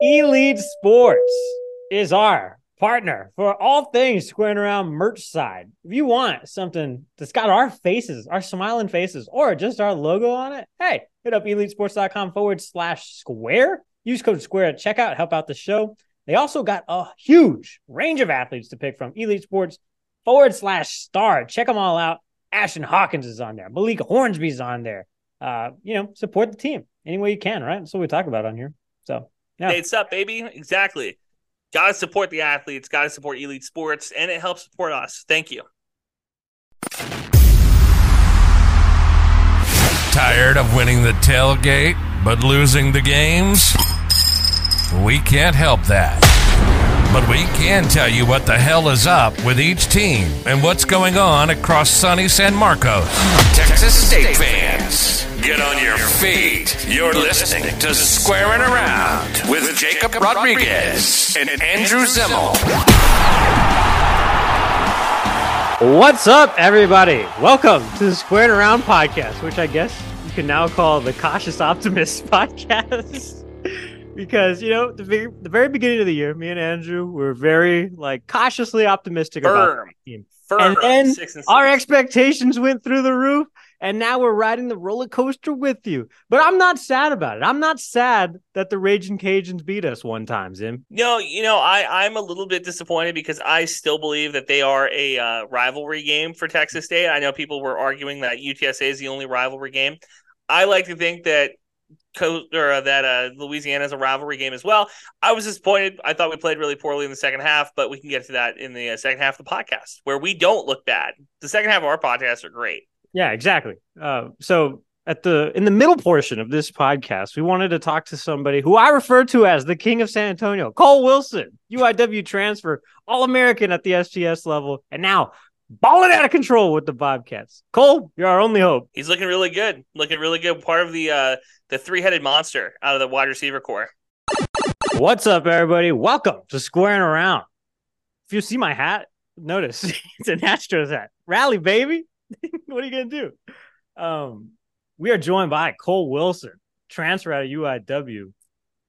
Elite Sports is our partner for all things squaring around merch side. If you want something that's got our faces, our smiling faces, or just our logo on it, hey, hit up elitesports.com forward slash square. Use code square at checkout, help out the show. They also got a huge range of athletes to pick from. Elite Sports forward slash star. Check them all out. Ashton Hawkins is on there. Malik Hornsby's on there. Uh, you know, support the team any way you can, right? That's what we talk about on here. So yeah. It's up, baby. Exactly. Got to support the athletes, got to support elite sports, and it helps support us. Thank you. Tired of winning the tailgate but losing the games? We can't help that. But we can tell you what the hell is up with each team and what's going on across sunny San Marcos. Texas State fans. Get on your feet. You're listening to Squaring Around with Jakob Rodriguez and Andrew Zimmel. What's up, everybody? Welcome to the Squaring Around podcast, which I guess you can now call the Cautious Optimist podcast. because, you know, the very, the very beginning of the year, me and Andrew were very, like, cautiously optimistic Firm. about the team. Firm. And then Six and six. our expectations went through the roof and now we're riding the roller coaster with you. But I'm not sad about it. I'm not sad that the Raging Cajuns beat us one time, Zim. No, you know, I I'm a little bit disappointed because I still believe that they are a uh, rivalry game for Texas State. I know people were arguing that UTSA is the only rivalry game. I like to think that or uh, that uh, Louisiana is a rivalry game as well. I was disappointed. I thought we played really poorly in the second half, but we can get to that in the uh, second half of the podcast where we don't look bad. The second half of our podcast are great. Yeah, exactly. Uh, so at the in the middle portion of this podcast, we wanted to talk to somebody who I refer to as the King of San Antonio, Kole Wilson, UIW transfer, All American at the FCS level, and now balling out of control with the Bobcats. Kole, you're our only hope. He's looking really good. Looking really good. Part of the uh, the three headed monster out of the wide receiver core. What's up, everybody? Welcome to Squaring Around. If you see my hat, notice it's an Astros hat. Rally, baby. what are you gonna do? Um, we are joined by Kole Wilson, transfer out of UIW.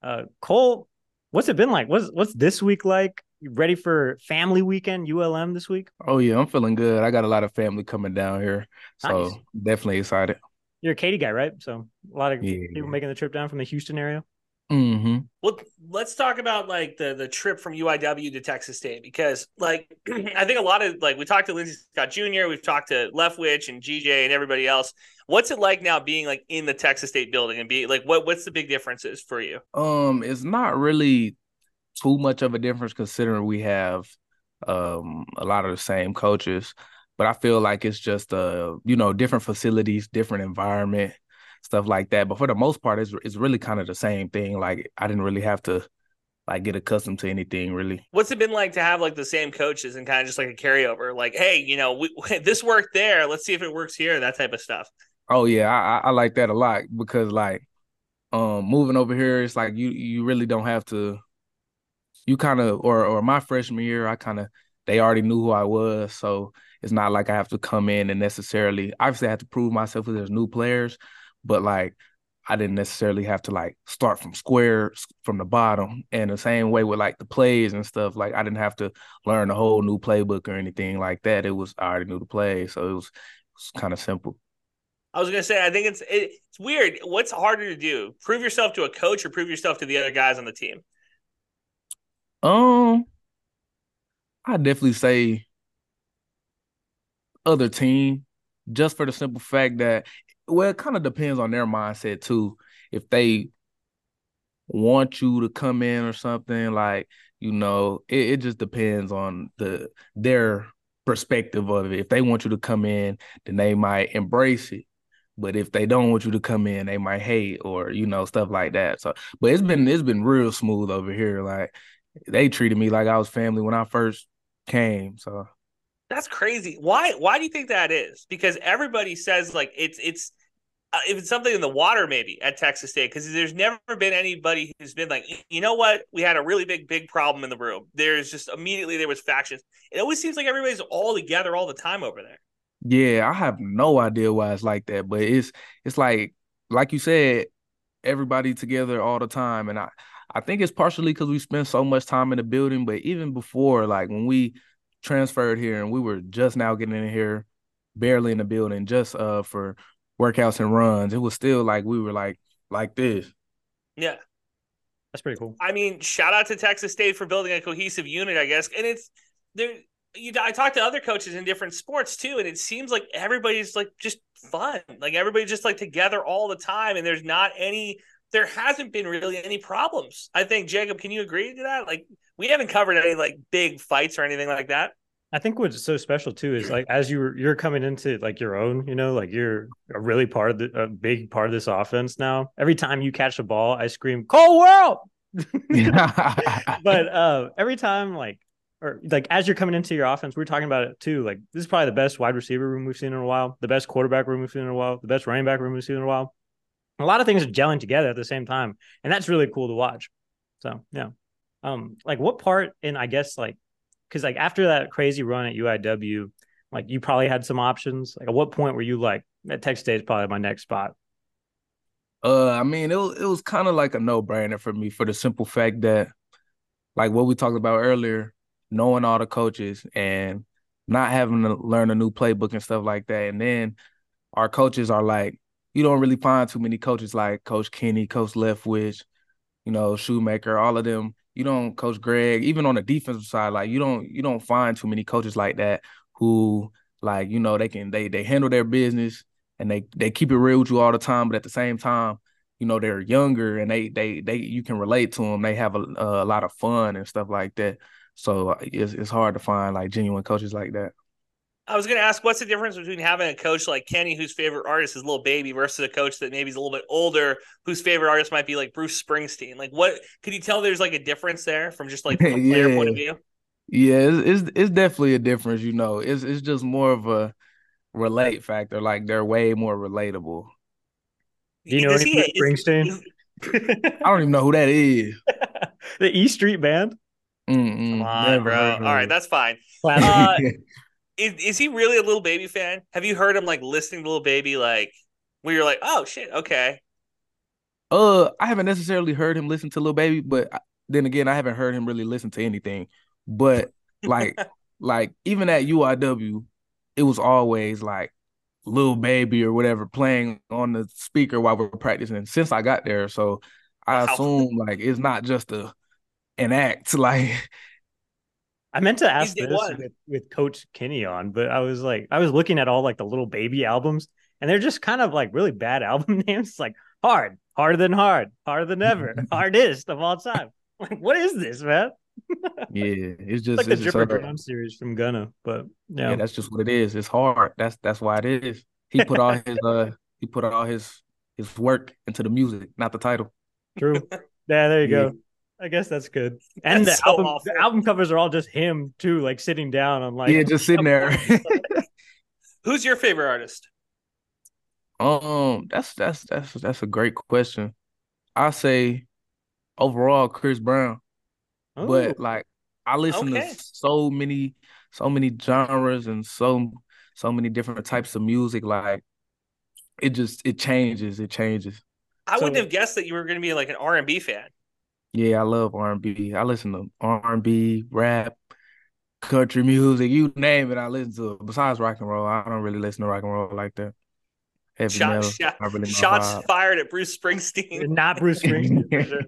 Uh, Kole, what's it been like? What's what's this week like? You ready for family weekend ULM this week? Oh yeah, I'm feeling good. I got a lot of family coming down here, so Nice. definitely excited. You're a Katy guy, right? So a lot of Yeah. people making the trip down from the Houston area. Hmm Well, let's talk about like the the trip from UIW to Texas State because like I think a lot of like we talked to Lindsey Scott Jr., we've talked to Leftwich and GJ and everybody else. What's it like now being like in the Texas State building and be like what what's the big differences for you? Um, it's not really too much of a difference considering we have um a lot of the same coaches, but I feel like it's just uh you know different facilities, different environment, stuff like that. But for the most part, it's it's really kind of the same thing. Like I didn't really have to like get accustomed to anything really. What's it been like to have like the same coaches and kind of just like a carryover? Like, hey, you know, we, this worked there. Let's see if it works here. That type of stuff. Oh yeah, I, I like that a lot because like um moving over here, it's like you you really don't have to you kind of or or my freshman year, I kind of they already knew who I was, so it's not like I have to come in and necessarily obviously I have to prove myself with there's new players, but like I didn't necessarily have to like start from square from the bottom. And the same way with like the plays and stuff, like I didn't have to learn a whole new playbook or anything like that. It was I already knew the play, so it was, was kind of simple. I was gonna say, I think it's it, it's weird. What's harder to do? Prove yourself to a coach or prove yourself to the other guys on the team? Um, I definitely say other team, just for the simple fact that well, it kind of depends on their mindset too. If they want you to come in or something, like you know, it, it just depends on the their perspective of it. If they want you to come in, then they might embrace it. But if they don't want you to come in, they might hate or you know stuff like that. So, but it's been it's been real smooth over here. Like they treated me like I was family when I first came. So That's crazy. Why? Why do you think that is? Because everybody says like it's it's if it's something in the water maybe at Texas State because there's never been anybody who's been like you know what we had a really big big problem in the room. There's just immediately there was factions. It always seems like everybody's all together all the time over there. yeah, I have no idea why it's like that, but it's it's like like you said, everybody together all the time, and I I think it's partially because we spent so much time in the building, but even before, like when we transferred here and we were just now getting in here, barely in the building, just uh for workouts and runs, it was still like we were like like this. Yeah. That's pretty cool. I mean, shout out to Texas State for building a cohesive unit, I guess. And it's there you I talked to other coaches in different sports too, and it seems like everybody's like just fun. Like everybody's just like together all the time, and there's not any there hasn't been really any problems. I think Jakob, can you agree to that? Like we haven't covered any like big fights or anything like that. I think what's so special too is like as you you're coming into like your own, you know, like you're a really part of the a big part of this offense now. Every time you catch a ball, I scream "Cold World!" but uh, every time like or like as you're coming into your offense, we are talking about it too. Like this is probably the best wide receiver room we've seen in a while, the best quarterback room we've seen in a while, the best running back room we've seen in a while. A lot of things are gelling together at the same time, and that's really cool to watch. So yeah, um, like what part in I guess like because like after that crazy run at UIW, like you probably had some options. Like at what point were you like that Texas State is probably my next spot? Uh, I mean, it was, it was kind of like a no brainer for me for the simple fact that, like what we talked about earlier, knowing all the coaches and not having to learn a new playbook and stuff like that. And then our coaches are like, you don't really find too many coaches like Coach Kinne, Coach Leftwich, you know, Shoemaker, all of them. You don't, Coach Greg, even on the defensive side, like you don't, you don't find too many coaches like that who, like, you know, they can they they handle their business and they they keep it real with you all the time, but at the same time, you know, they're younger and they they they you can relate to them. They have a, a lot of fun and stuff like that. So uh, it's it's hard to find like genuine coaches like that. I was going to ask, what's the difference between having a coach like Kinne, whose favorite artist is Lil Baby, versus a coach that maybe is a little bit older, whose favorite artist might be like Bruce Springsteen? Like, what could you tell? There's like a difference there from just like from a player yeah. point of view. Yeah, it's, it's, it's definitely a difference. You know, it's it's just more of a relate factor. Like they're way more relatable. Do you know Bruce Springsteen? I don't even know who that is. the E Street Band. Mm-mm, Come on, bro. All right, that's fine. Uh, is, is he really a Lil Baby fan? Have you heard him like listening to Lil Baby like where you're like, oh shit, okay. Uh, I haven't necessarily heard him listen to Lil Baby, but then again, I haven't heard him really listen to anything. But like, like even at UIW, it was always like little Baby or whatever playing on the speaker while we are practicing. Since I got there, so I wow. assume like it's not just a an act. Like I meant to ask this with, with, Coach Kinne on, but I was like, I was looking at all like the Lil Baby albums, and they're just kind of like really bad album names, like hard, harder than hard, harder than ever, hardest of all time. Like, what is this, man? yeah, it's just it's like it's the Drip or Drown series from Gunna, but yeah. yeah, that's just what it is. It's hard. That's that's why it is. He put all his uh he put all his his work into the music, not the title. True. Yeah, there you yeah. go. I guess that's good. And that's the so album awful. the album covers are all just him too, like sitting down on like Yeah, just sitting there. Who's your favorite artist? Um, that's that's that's that's a great question. I say overall Chris Brown. Ooh. But like I listen okay. to so many so many genres and so so many different types of music like it just it changes, it changes. I so, wouldn't have guessed that you were going to be like an R&B fan. Yeah, I love R and B. I listen to R and B, rap, country music, you name it. I listen to it. Besides rock and roll, I don't really listen to rock and roll like that. Heavy shot, metal, shot, really shots vibe. fired at Bruce Springsteen. Not Bruce Springsteen. sure.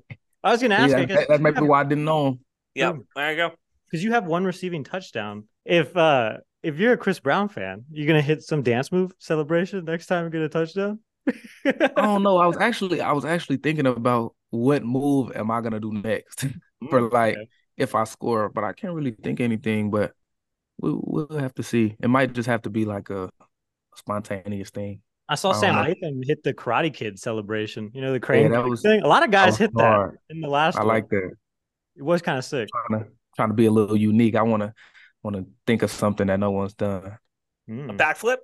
I was going to ask. Yeah, that, that might be why I didn't know him. Yeah, there you go. Because you have one receiving touchdown. If uh if you're a Chris Brown fan, you're gonna hit some dance move celebration next time you get a touchdown. I don't know. I was actually I was actually thinking about what move am I gonna do next for mm, like okay. if I score, but I can't really think anything. But we'll, we'll have to see. It might just have to be like a, a spontaneous thing. I saw I Sam Latham hit the Karate Kid celebration. You know the crane yeah, was, thing. A lot of guys that hit hard. that in the last. I like that. It was kind of sick. Trying to, trying to be a little unique. I want to want to think of something that no one's done. Mm. A backflip.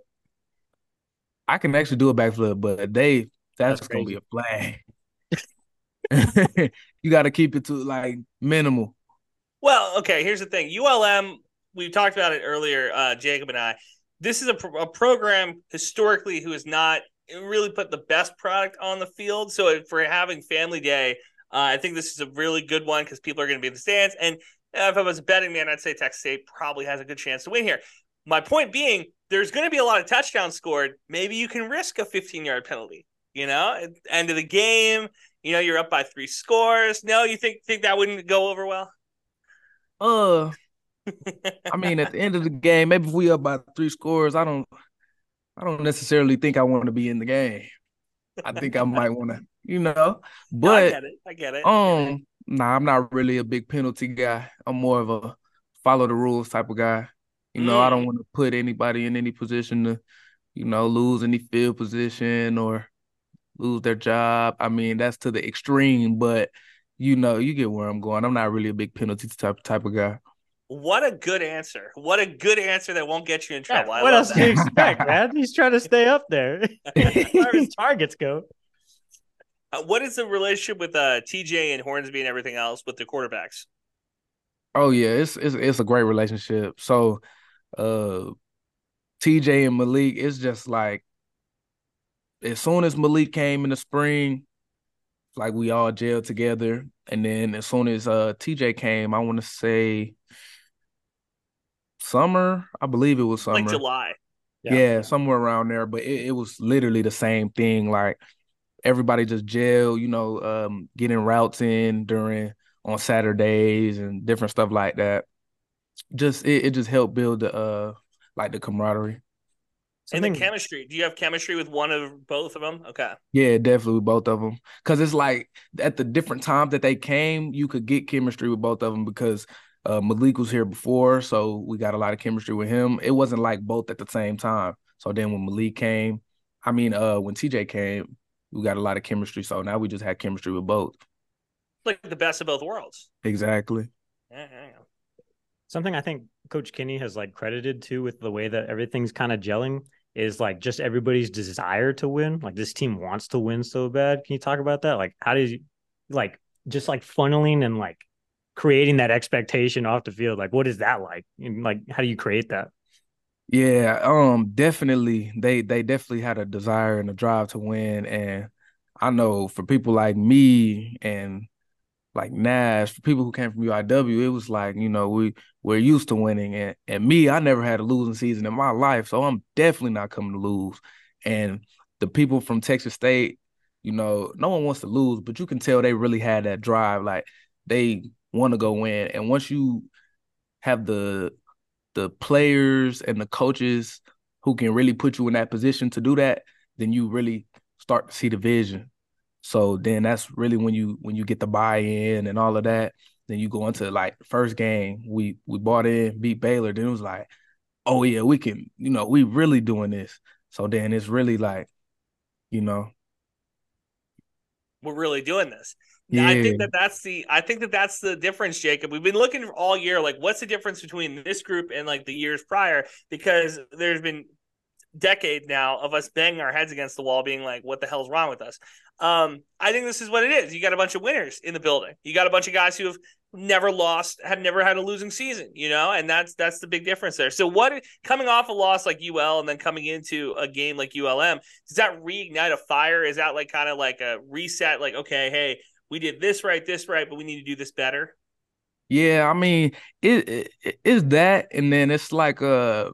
I can actually do a backflip, but they that's, that's gonna be a flag. you got to keep it to like minimal. Well, okay. Here's the thing: ULM. We talked about it earlier, uh, Jacob and I. This is a, pro- a program historically who has not really put the best product on the field. So for having Family Day, Uh, I think this is a really good one because people are going to be in the stands. And if I was a betting man, I'd say Texas State probably has a good chance to win here. My point being, there's going to be a lot of touchdowns scored. Maybe you can risk a 15 yard penalty. You know, at the end of the game, you know, you're up by three scores. No, you think think that wouldn't go over well? Uh, I mean, at the end of the game, maybe if we up by three scores, I don't, I don't necessarily think I want to be in the game. I think I might want to, you know. But no, I get it. I get it. Um, nah, I'm not really a big penalty guy. I'm more of a follow the rules type of guy. You know, mm. I don't mm. want to put anybody in any position to, you know, lose any field position or lose their job. I mean, that's to the extreme, but you know, you get where I'm going. I'm not really a big penalty type type of guy. What a good answer. What a good answer that won't get you in trouble. Yeah, what else that. do you expect, man? He's trying to stay up there as far as targets go. Uh, what is the relationship with uh, TJ and Hornsby and everything else with the quarterbacks? Oh yeah, it's it's it's a great relationship. So uh TJ and Malik, it's just like as soon as Malik came in the spring, like we all jailed together. And then as soon as uh TJ came, I want to say summer. I believe it was summer. Like July. Yeah, yeah somewhere around there. But it, it, was literally the same thing. Like everybody just jail, you know, um, getting routes in during on Saturdays and different stuff like that. Just it, it just helped build the uh like the camaraderie. And the chemistry. Do you have chemistry with one of both of them? Okay. Yeah, definitely with both of them. Because it's like at the different times that they came, you could get chemistry with both of them because uh, Malik was here before, so we got a lot of chemistry with him. It wasn't like both at the same time. So then when Malik came, I mean, uh, when TJ came, we got a lot of chemistry. So now we just had chemistry with both. Like the best of both worlds. Exactly. Yeah, yeah. Something I think Coach Kinne has like credited to with the way that everything's kind of gelling is like just everybody's desire to win. Like this team wants to win so bad. Can you talk about that? Like how did you like just like funneling and like creating that expectation off the field? Like what is that like? And like how do you create that? Yeah, um definitely they they definitely had a desire and a drive to win and I know for people like me and like Nash, for people who came from UIW, it was like, you know, we we're used to winning. And and me, I never had a losing season in my life. So I'm definitely not coming to lose. And the people from Texas State, you know, no one wants to lose, but you can tell they really had that drive. Like they want to go win. And once you have the the players and the coaches who can really put you in that position to do that, then you really start to see the vision. So then that's really when you when you get the buy-in and all of that. Then you go into like first game, we we bought in, beat Baylor. Then it was like, oh yeah, we can, you know, we really doing this. So then it's really like, you know, we're really doing this. Yeah. I think that that's the I think that that's the difference, Jakob. We've been looking all year, like what's the difference between this group and like the years prior? Because there's been decade now of us banging our heads against the wall, being like, "What the hell's wrong with us?" Um, I think this is what it is. You got a bunch of winners in the building. You got a bunch of guys who have never lost, have never had a losing season. You know, and that's that's the big difference there. So, what coming off a loss like UL and then coming into a game like ULM, does that reignite a fire? Is that like kind of like a reset? Like, okay, hey, we did this right, this right, but we need to do this better. Yeah, I mean, it, it is that, and then it's like uh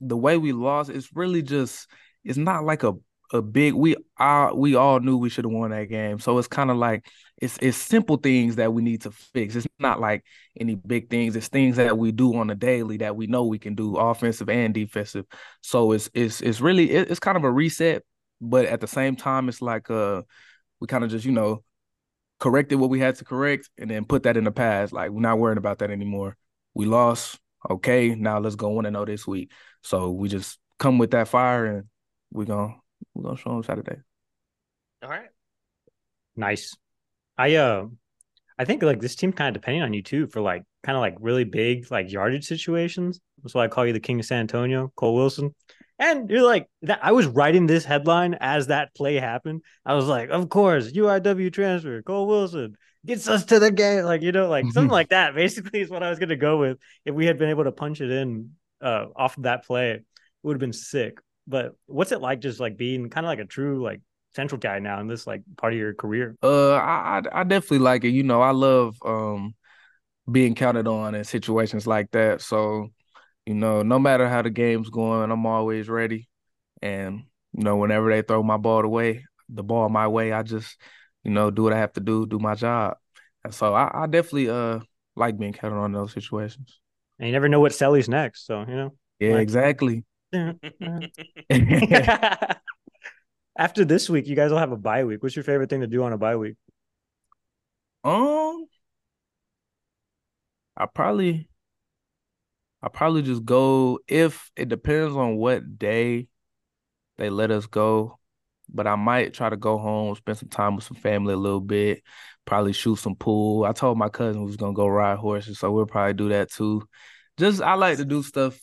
the way we lost, it's really just it's not like a a big we all we all knew we should have won that game. So it's kind of like it's it's simple things that we need to fix. It's not like any big things. It's things that we do on a daily that we know we can do, offensive and defensive. So it's it's it's really it's kind of a reset, but at the same time, it's like uh we kind of just you know corrected what we had to correct and then put that in the past. Like we're not worrying about that anymore. We lost. Okay, now let's go one and zero this week. So we just come with that fire, and we're gonna we're gonna show them Saturday. All right. Nice. I uh, I think like this team kind of depending on you too for like kind of like really big like yardage situations. That's why I call you the King of San Antonio, Kole Wilson. And you're like that. I was writing this headline as that play happened. I was like, of course, UIW transfer, Kole Wilson gets us to the game. Like you know, like something like that. Basically, is what I was going to go with if we had been able to punch it in uh, off of that play, it would have been sick. But what's it like just like being kind of like a true like central guy now in this like part of your career? Uh, I I, definitely like it. You know, I love um being counted on in situations like that. So, you know, no matter how the game's going, I'm always ready. And you know, whenever they throw my ball away, the ball my way, I just you know do what I have to do, do my job. And so I, I definitely uh like being counted on in those situations. And you never know what celly's next, so you know. Yeah, Like- exactly. After this week, you guys will have a bye week. What's your favorite thing to do on a bye week? Um, I probably, I probably just go if it depends on what day they let us go. But I might try to go home, spend some time with some family a little bit, probably shoot some pool. I told my cousin we was gonna go ride horses, so we'll probably do that too. Just I like to do stuff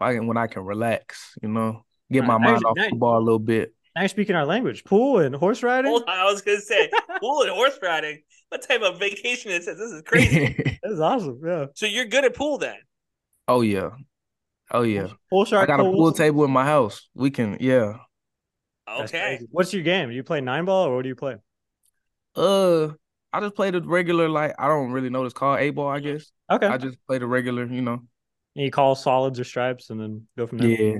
I can, when I can relax, you know, get my Uh, mind off now- football a little bit. Now you're speaking our language. Pool and horse riding. On, I was gonna say pool and horse riding. What type of vacation is this? This is crazy. That's awesome. Yeah. so you're good at pool then? oh yeah, oh yeah. Horse I ride. got a pool table in my house. We can, yeah. That's Okay. What's your game? Do you play nine ball or what do you play? Uh, I just play the regular, like I don't really know what it's called, eight ball, I guess. Okay. I just play the regular, you know. And you call solids or stripes and then go from there. Yeah.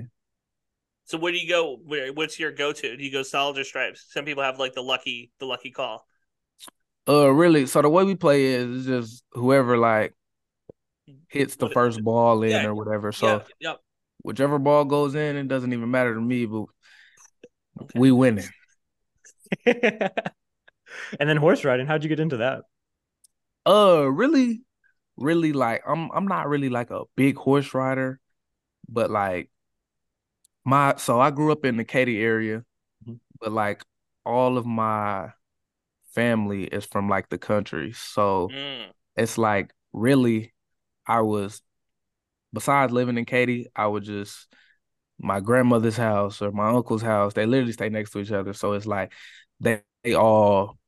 So where do you go? Where, what's your go-to? Do you go solids or stripes? Some people have like the lucky, the lucky call. Uh, really. So the way we play is, is just whoever like hits the What- first ball in Yeah. or whatever. So yeah, yep. whichever ball goes in, it doesn't even matter to me. But we winning. and then horse riding. How'd you get into that? Uh, really, really like I'm. I'm not really like a big horse rider, but like my. So I grew up in the Katy area, Mhm. but like all of my family is from like the country, so Mm. it's like really, I was. Besides living in Katy, I would just my grandmother's house or my uncle's house. They literally stay next to each other, so it's like they, they all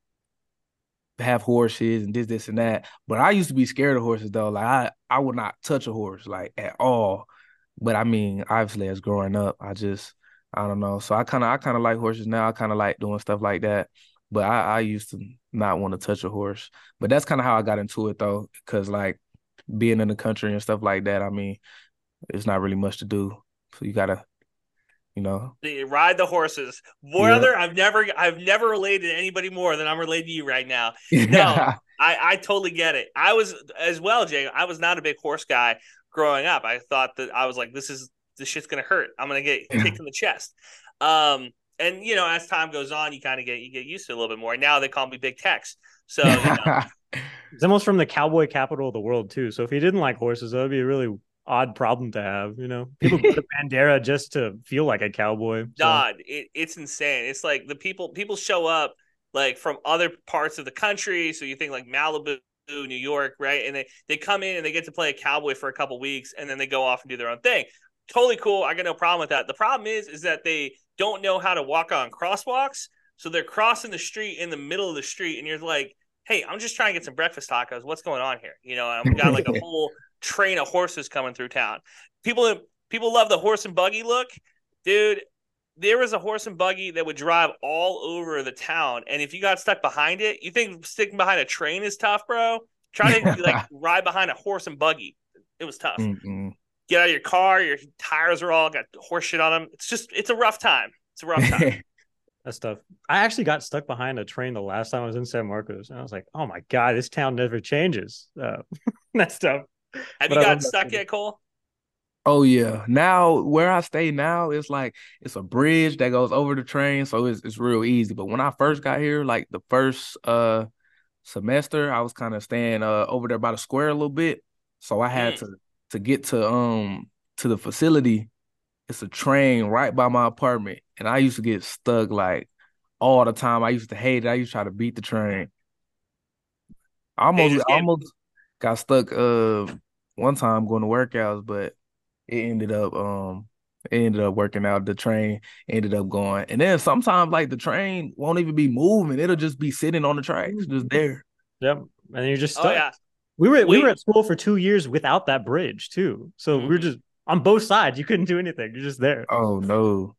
have horses and this, this, and that. But I used to be scared of horses though. Like I, I would not touch a horse like at all. But I mean, obviously, as growing up, I just, I don't know. So I kind of, I kind of like horses now. I kind of like doing stuff like that. But I, I used to not want to touch a horse. But that's kind of how I got into it though, because like being in the country and stuff like that. I mean, it's not really much to do. So you gotta, you know. The- ride the horses, brother. I've never, I've never related to anybody more than I'm related to you right now. No. I, I totally get it. I was as well, Jay. I was not a big horse guy growing up. I thought that I was like, this is this shit's gonna hurt. I'm gonna get kicked in the chest. Um, and you know, as time goes on, you kind of get you get used to it a little bit more. Now they call me Big Tex. So you know, It's almost from the cowboy capital of the world too. So if he didn't like horses, that would be really odd problem to have. You know, people go to Bandera just to feel like a cowboy. So, God, it, it's insane. It's like the people people show up like from other parts of the country. So you think like Malibu, New York, right? And they they come in and they get to play a cowboy for a couple weeks, and then they go off and do their own thing. Totally cool. I got no problem with that. The problem is, is that they don't know how to walk on crosswalks, so they're crossing the street in the middle of the street, and you're like, "Hey, I'm just trying to get some breakfast tacos. What's going on here?" You know, I've got like a whole train of horses coming through town. People people love the horse and buggy look, dude there was a horse and buggy that would drive all over the town. And if you got stuck behind it, you think sticking behind a train is tough, bro? Try to like ride behind a horse and buggy. It was tough. Mm-mm. Get out of your car, your tires are all got horse shit on them. It's just it's a rough time. It's a rough time. that stuff. I actually got stuck behind a train the last time I was in San Marcos, and I was like, "Oh my god, this town never changes." Uh, that stuff. Have But you gotten stuck yet, Kole? Oh yeah. Now where I stay now, it's like it's a bridge that goes over the train, so it's it's real easy. But when I first got here, like the first uh semester, I was kind of staying uh over there by the square a little bit. So I had Mm. to to get to um to the facility. It's a train right by my apartment, and I used to get stuck like all the time. I used to hate it. I used to try to beat the train. I almost Dangerous I game. almost got stuck uh one time going to workouts, but it ended up um it ended up working out. The train ended up going. And then sometimes like the train won't even be moving. It'll just be sitting on the tracks, just there. Yep, and you're just stuck. Oh yeah. We were we Wait. were at school for two years without that bridge too, so we were just on both sides. You couldn't do anything. You're just there. Oh no.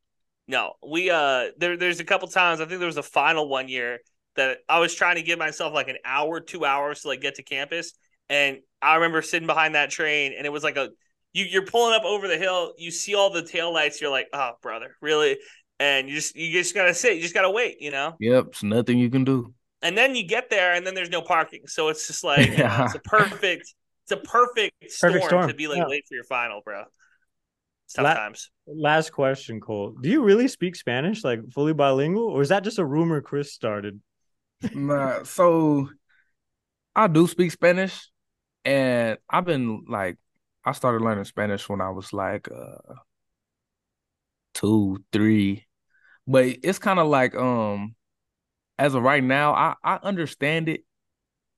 No, we uh there there's a couple times I think there was a final one year that I was trying to give myself like an hour, two hours to like get to campus. And I remember sitting behind that train and it was like a you you're pulling up over the hill, you see all the tail lights, you're like, oh brother, really? And you just you just gotta sit, you just gotta wait, you know? Yep, it's nothing you can do. And then you get there and then there's no parking. So it's just like you know, it's a perfect it's a perfect storm, Perfect storm. to be like Yeah. late for your final, bro. It's tough La- times. Last question, Kole. Do you really speak Spanish, like fully bilingual, or is that just a rumor Chris started? Nah, so I do speak Spanish, and I've been like, I started learning Spanish when I was like uh two, three, but it's kind of like um, as of right now, I I understand it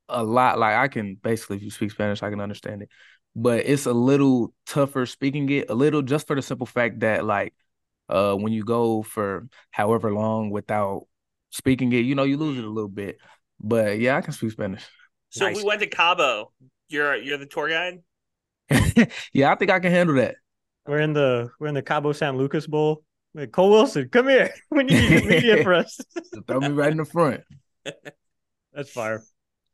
a lot. Like I can basically, if you speak Spanish, I can understand it, but it's a little tougher speaking it a little just for the simple fact that like uh when you go for however long without speaking it, you know, you lose it a little bit. But yeah, I can speak Spanish. So if Nice. we went to Cabo, you're you're the tour guide? yeah, I think I can handle that. We're in the we're in the Cabo San Lucas Bowl. Like, Kole Wilson, come here. We need you, we for us. Throw me right in the front. That's fire.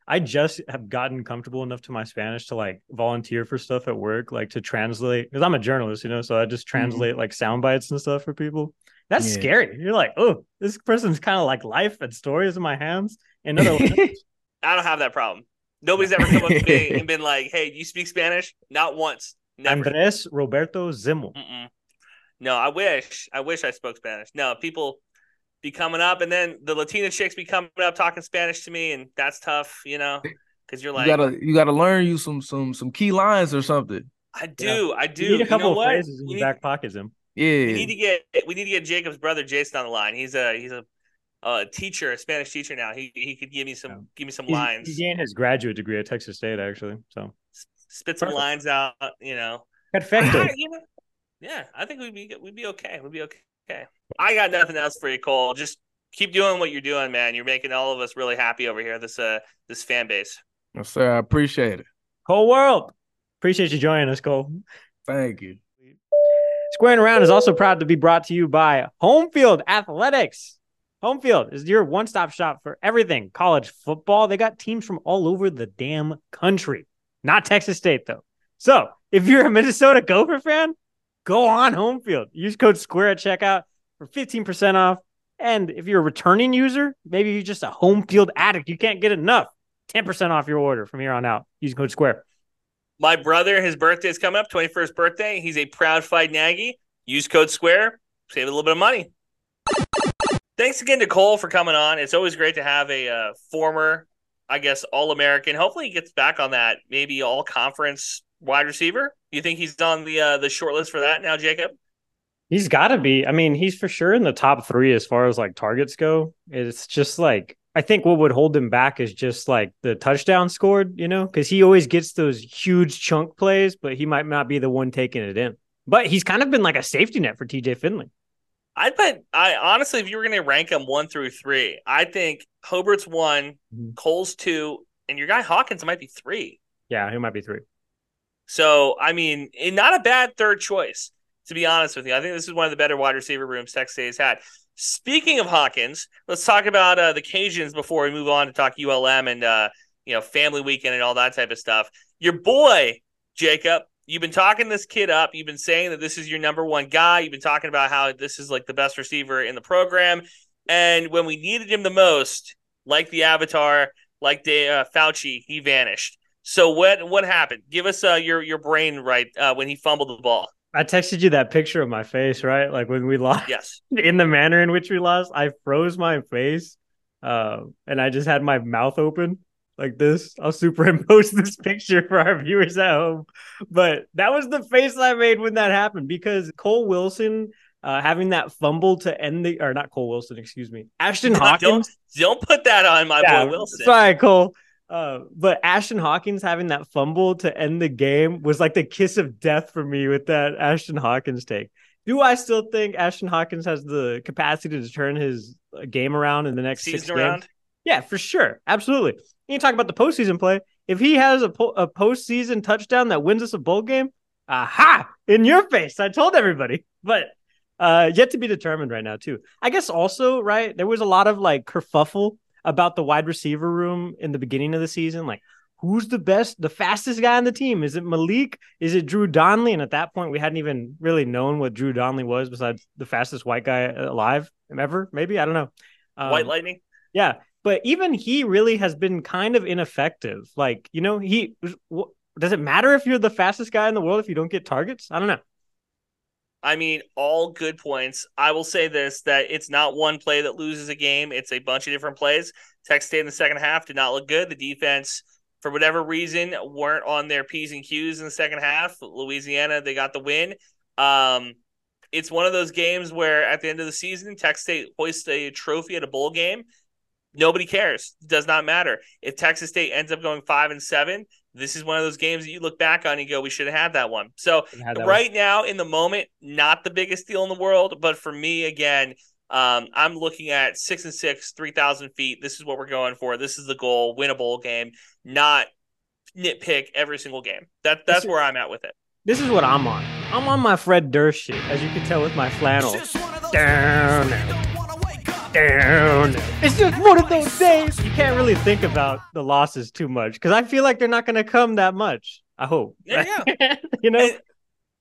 I just have gotten comfortable enough to my Spanish to like volunteer for stuff at work, like to translate because I'm a journalist, you know, so I just mm-hmm. translate like sound bites and stuff for people. That's Yeah. scary. You're like, oh, this person's kind of like life and stories in my hands. In other words, I don't have that problem. Nobody's ever come up to me and been like, "Hey, do you speak Spanish?" Not once. Never. Andres Roberto Zimmel. Mm-mm. No, I wish. I wish I spoke Spanish. No, people be coming up, and then the Latina chicks be coming up talking Spanish to me, and that's tough, you know, because you're like, you gotta you gotta learn you some some some key lines or something. I do, I do. You need a couple know of what? phrases in We your need- back pocket, Zim. Yeah. We need to get we need to get Jakob's brother Jason on the line. He's a he's a, a teacher, a Spanish teacher now. He he could give me some Yeah. give me some He's- lines, He gained his graduate degree at Texas State, actually. So spit some Perfect. lines out. You know, perfecto. I- you know, yeah, I think we'd be we'd be okay. We'd be okay. I got nothing else for you, Kole. Just keep doing what you're doing, man. You're making all of us really happy over here. This uh this fan base. Yes, sir. I appreciate it. Cole World. Appreciate you joining us, Kole. Thank you. Squaring Around is also proud to be brought to you by Homefield Athletics. Homefield is your one stop shop for everything college football. They got teams from all over the damn country, not Texas State, though. So if you're a Minnesota Gopher fan, go on Homefield. Use code SQUARE at checkout for 15% off. And if you're a returning user, maybe you're just a Homefield addict, you can't get enough, 10% off your order from here on out. Use code SQUARE. My brother, his birthday is coming up, 21st birthday. He's a proud fight Nagy. Use code SQUARE, save a little bit of money. Thanks again to Kole for coming on. It's always great to have a uh, former, I guess, All American. Hopefully, he gets back on that maybe All Conference wide receiver. You think he's on the uh, the short list for that now, Jakob? He's got to be. I mean, he's for sure in the top three as far as like targets go. It's just like I think what would hold him back is just like the touchdown scored, you know, because he always gets those huge chunk plays, but he might not be the one taking it in. But he's kind of been like a safety net for TJ Finley. I bet. I honestly, if you were going to rank them one through three, I think Hobert's one, Mhm. Kole's two, and your guy Hawkins might be three. Yeah, he might be three. So, I mean, eh, not a bad third choice, to be honest with you. I think this is one of the better wide receiver rooms Texas has had. Speaking of Hawkins, let's talk about uh, the Cajuns before we move on to talk ULM and uh, you know family weekend and all that type of stuff. Your boy Jakob, you've been talking this kid up. You've been saying that this is your number one guy. You've been talking about how this is like the best receiver in the program. And when we needed him the most, like the Avatar, like the uh, Fauci, he vanished. So what what happened? Give us uh, your your brain right uh, when he fumbled the ball. I texted you that picture of my face, right? Like when we lost Yes. in the manner in which we lost, I froze my face, uh, and I just had my mouth open like this. I'll superimpose this picture for our viewers at home. But that was the face I made when that happened because Kole Wilson uh, having that fumble to end the, or not Kole Wilson, excuse me, Ashton Hawkins. Don't don't put that on my Yeah, boy Wilson. Sorry, Kole. Uh, but Ashton Hawkins having that fumble to end the game was like the kiss of death for me with that Ashton Hawkins take. Do I still think Ashton Hawkins has the capacity to turn his uh, game around in the next six Season games? around. Yeah, for sure. Absolutely. You talk about the postseason play. If he has a, po- a postseason touchdown that wins us a bowl game, aha, in your face. I told everybody. But Uh, yet to be determined right now too. I guess also right there was a lot of like kerfuffle about the wide receiver room in the beginning of the season. Like, who's the best, the fastest guy on the team? Is it Malik? Is it Drew Donley? And at that point, we hadn't even really known what Drew Donley was besides the fastest white guy alive ever. Maybe I don't know. Um, white Lightning. Yeah, but even he really has been kind of ineffective. Like, you know, he does it matter if you're the fastest guy in the world if you don't get targets? I don't know. I mean, all good points. I will say this that it's not one play that loses a game, it's a bunch of different plays. Texas State in the second half did not look good. The defense, for whatever reason, weren't on their P's and Q's in the second half. Louisiana, they got the win. Um, it's one of those games where at the end of the season, Texas State hoists a trophy at a bowl game. Nobody cares. It does not matter. If Texas State ends up going five and seven, this is one of those games that you look back on and go, we should have had that one. So that right one. now in the moment, not the biggest deal in the world, but for me again, um, I'm looking at six and six, three thousand feet. This is what we're going for. This is the goal: win a bowl game, not nitpick every single game. That that's where I'm at with it. This is what I'm on. I'm on my Fred Durst shit, as you can tell with my flannel. Down, down. It's just one of those days. You can't really think about the losses too much because I feel like they're not going to come that much. I hope. Yeah, yeah. you know, and,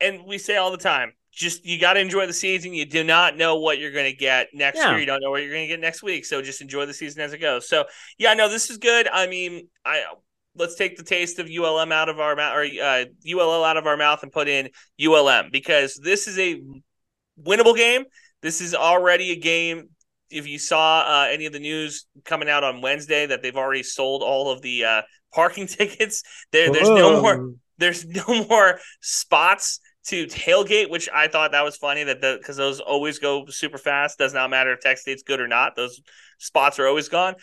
and, we say all the time, just you got to enjoy the season. You do not know what you're going to get next yeah. year. You don't know what you're going to get next week. So just enjoy the season as it goes. So yeah, no, this is good. I mean, I let's take the taste of ULM out of our mouth or uh, ULL out of our mouth and put in ULM because this is a winnable game. This is already a game if you saw uh, any of the news coming out on Wednesday that they've already sold all of the uh, parking tickets, there there's no more there's no more spots to tailgate, which I thought that was funny that the because those always go super fast. Does not matter if Texas State's good or not; those spots are always gone.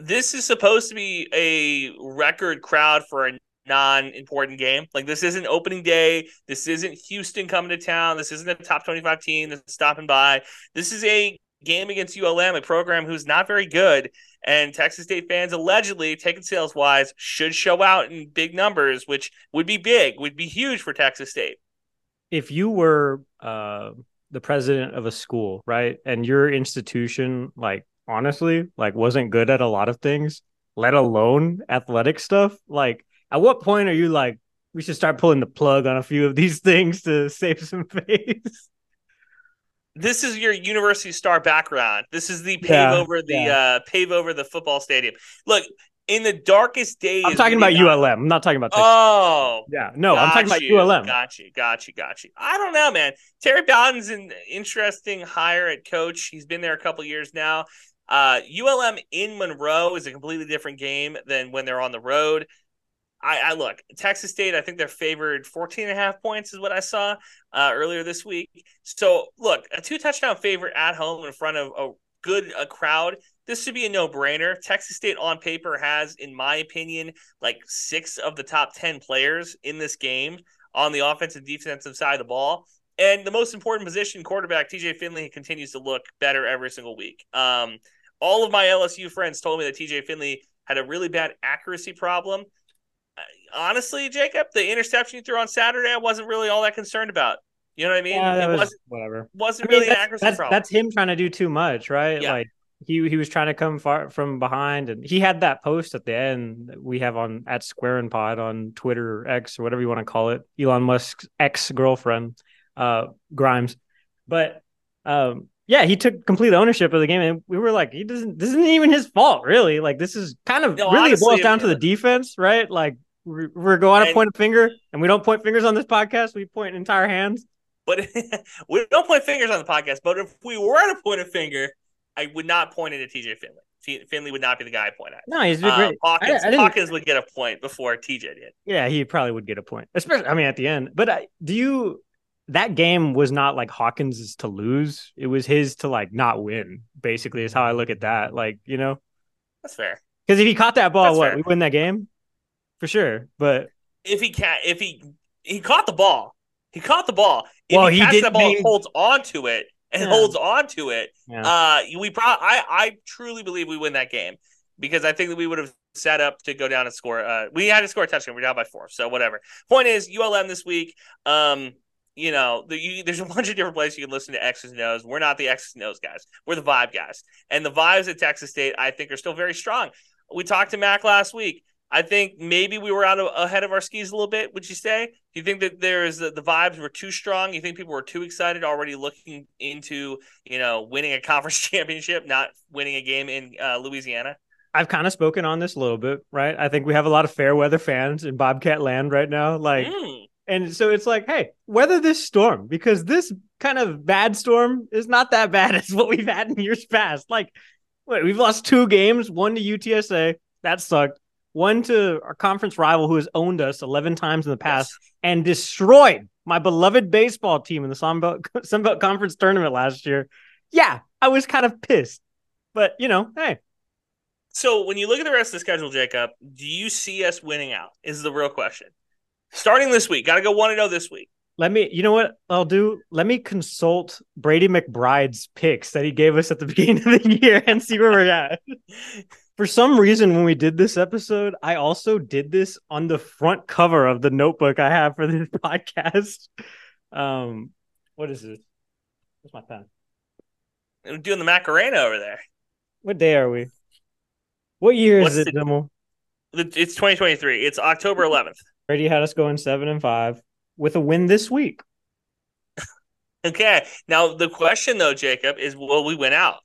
This is supposed to be a record crowd for a non-important game. Like this isn't opening day. This isn't Houston coming to town. This isn't a top 25 team that's stopping by. This is a game against ULM, a program who's not very good, and Texas State fans allegedly, taken sales wise, should show out in big numbers, which would be big, would be huge for Texas State. If you were uh, the president of a school, right, and your institution, like honestly, like wasn't good at a lot of things, let alone athletic stuff, like at what point are you like, we should start pulling the plug on a few of these things to save some face? This is your university star background. This is the pave yeah, over the yeah. uh, pave over the football stadium. Look, in the darkest days, I'm talking about ULM. I'm not talking about. Texas. Oh, yeah, no, I'm talking you, about ULM. Got you, got you, got you. I don't know, man. Terry Bowden's an interesting hire at coach. He's been there a couple years now. Uh, ULM in Monroe is a completely different game than when they're on the road. I, I, look Texas State. I think they're favored 14 and a half points is what I saw uh, earlier this week. So look, a two touchdown favorite at home in front of a good a crowd. This should be a no brainer. Texas State on paper has, in my opinion, like six of the top 10 players in this game on the offensive defensive side of the ball. And the most important position, quarterback TJ Finley, continues to look better every single week. Um, all of my LSU friends told me that TJ Finley had a really bad accuracy problem honestly, Jakob, the interception you threw on Saturday, I wasn't really all that concerned about. You know what I mean? Yeah, it was, wasn't whatever. Wasn't I mean, really that's, an accuracy that's, problem. That's him trying to do too much, right? Yeah. Like he he was trying to come far from behind, and he had that post at the end that we have on at Square and Pod on Twitter or X or whatever you want to call it, Elon Musk's ex girlfriend, uh, Grimes. But um, yeah, he took complete ownership of the game, and we were like, he doesn't. This isn't even his fault, really. Like this is kind of no, really honestly, boils down to the defense, right? Like we're, we're going to point a finger, and we don't point fingers on this podcast. We point entire hands. But we don't point fingers on the podcast. But if we were to point a finger, I would not point it at TJ Finley. Finley would not be the guy I point at. No, he's been great. Hawkins, I, I Hawkins would get a point before TJ did. Yeah, he probably would get a point, especially. I mean, at the end. But uh, do you? That game was not like Hawkins's to lose. It was his to like not win. Basically, is how I look at that. Like you know, that's fair. Because if he caught that ball, that's what fair. we win that game for sure. But if he can, if he he caught the ball, he caught the ball. If well, he, he did. The ball, holds on to it and yeah. holds on to it. Yeah. Uh, we probably, I, I truly believe we win that game because I think that we would have set up to go down and score. Uh, we had to score a touchdown. We're down by four, so whatever. Point is, ULM this week. Um, you know, the, you, there's a bunch of different places you can listen to X's and O's. We're not the X's and O's guys. We're the vibe guys. And the vibes at Texas State, I think, are still very strong. We talked to Mac last week. I think maybe we were out of, ahead of our skis a little bit. Would you say? Do you think that there is the, the vibes were too strong? You think people were too excited already looking into you know winning a conference championship, not winning a game in uh, Louisiana? I've kind of spoken on this a little bit, right? I think we have a lot of fair weather fans in Bobcat land right now. Like, mm. and so it's like, hey, weather this storm because this kind of bad storm is not that bad as what we've had in years past. Like, wait, we've lost two games, one to UTSA. That sucked one to our conference rival who has owned us 11 times in the past yes. and destroyed my beloved baseball team in the Sunbelt, Sunbelt Conference tournament last year. Yeah, I was kind of pissed. But, you know, hey. So when you look at the rest of the schedule, Jakob, do you see us winning out? Is the real question. Starting this week, got to go 1 0 this week. Let me, you know what I'll do? Let me consult Brady McBride's picks that he gave us at the beginning of the year and see where we're at. For some reason, when we did this episode, I also did this on the front cover of the notebook I have for this podcast. Um, what is it? Where's my pen? I'm doing the Macarena over there. What day are we? What year What's is it, Dimmel? It's 2023. It's October 11th. Brady had us going seven and five with a win this week. okay. Now the question though, Jakob, is will we win out?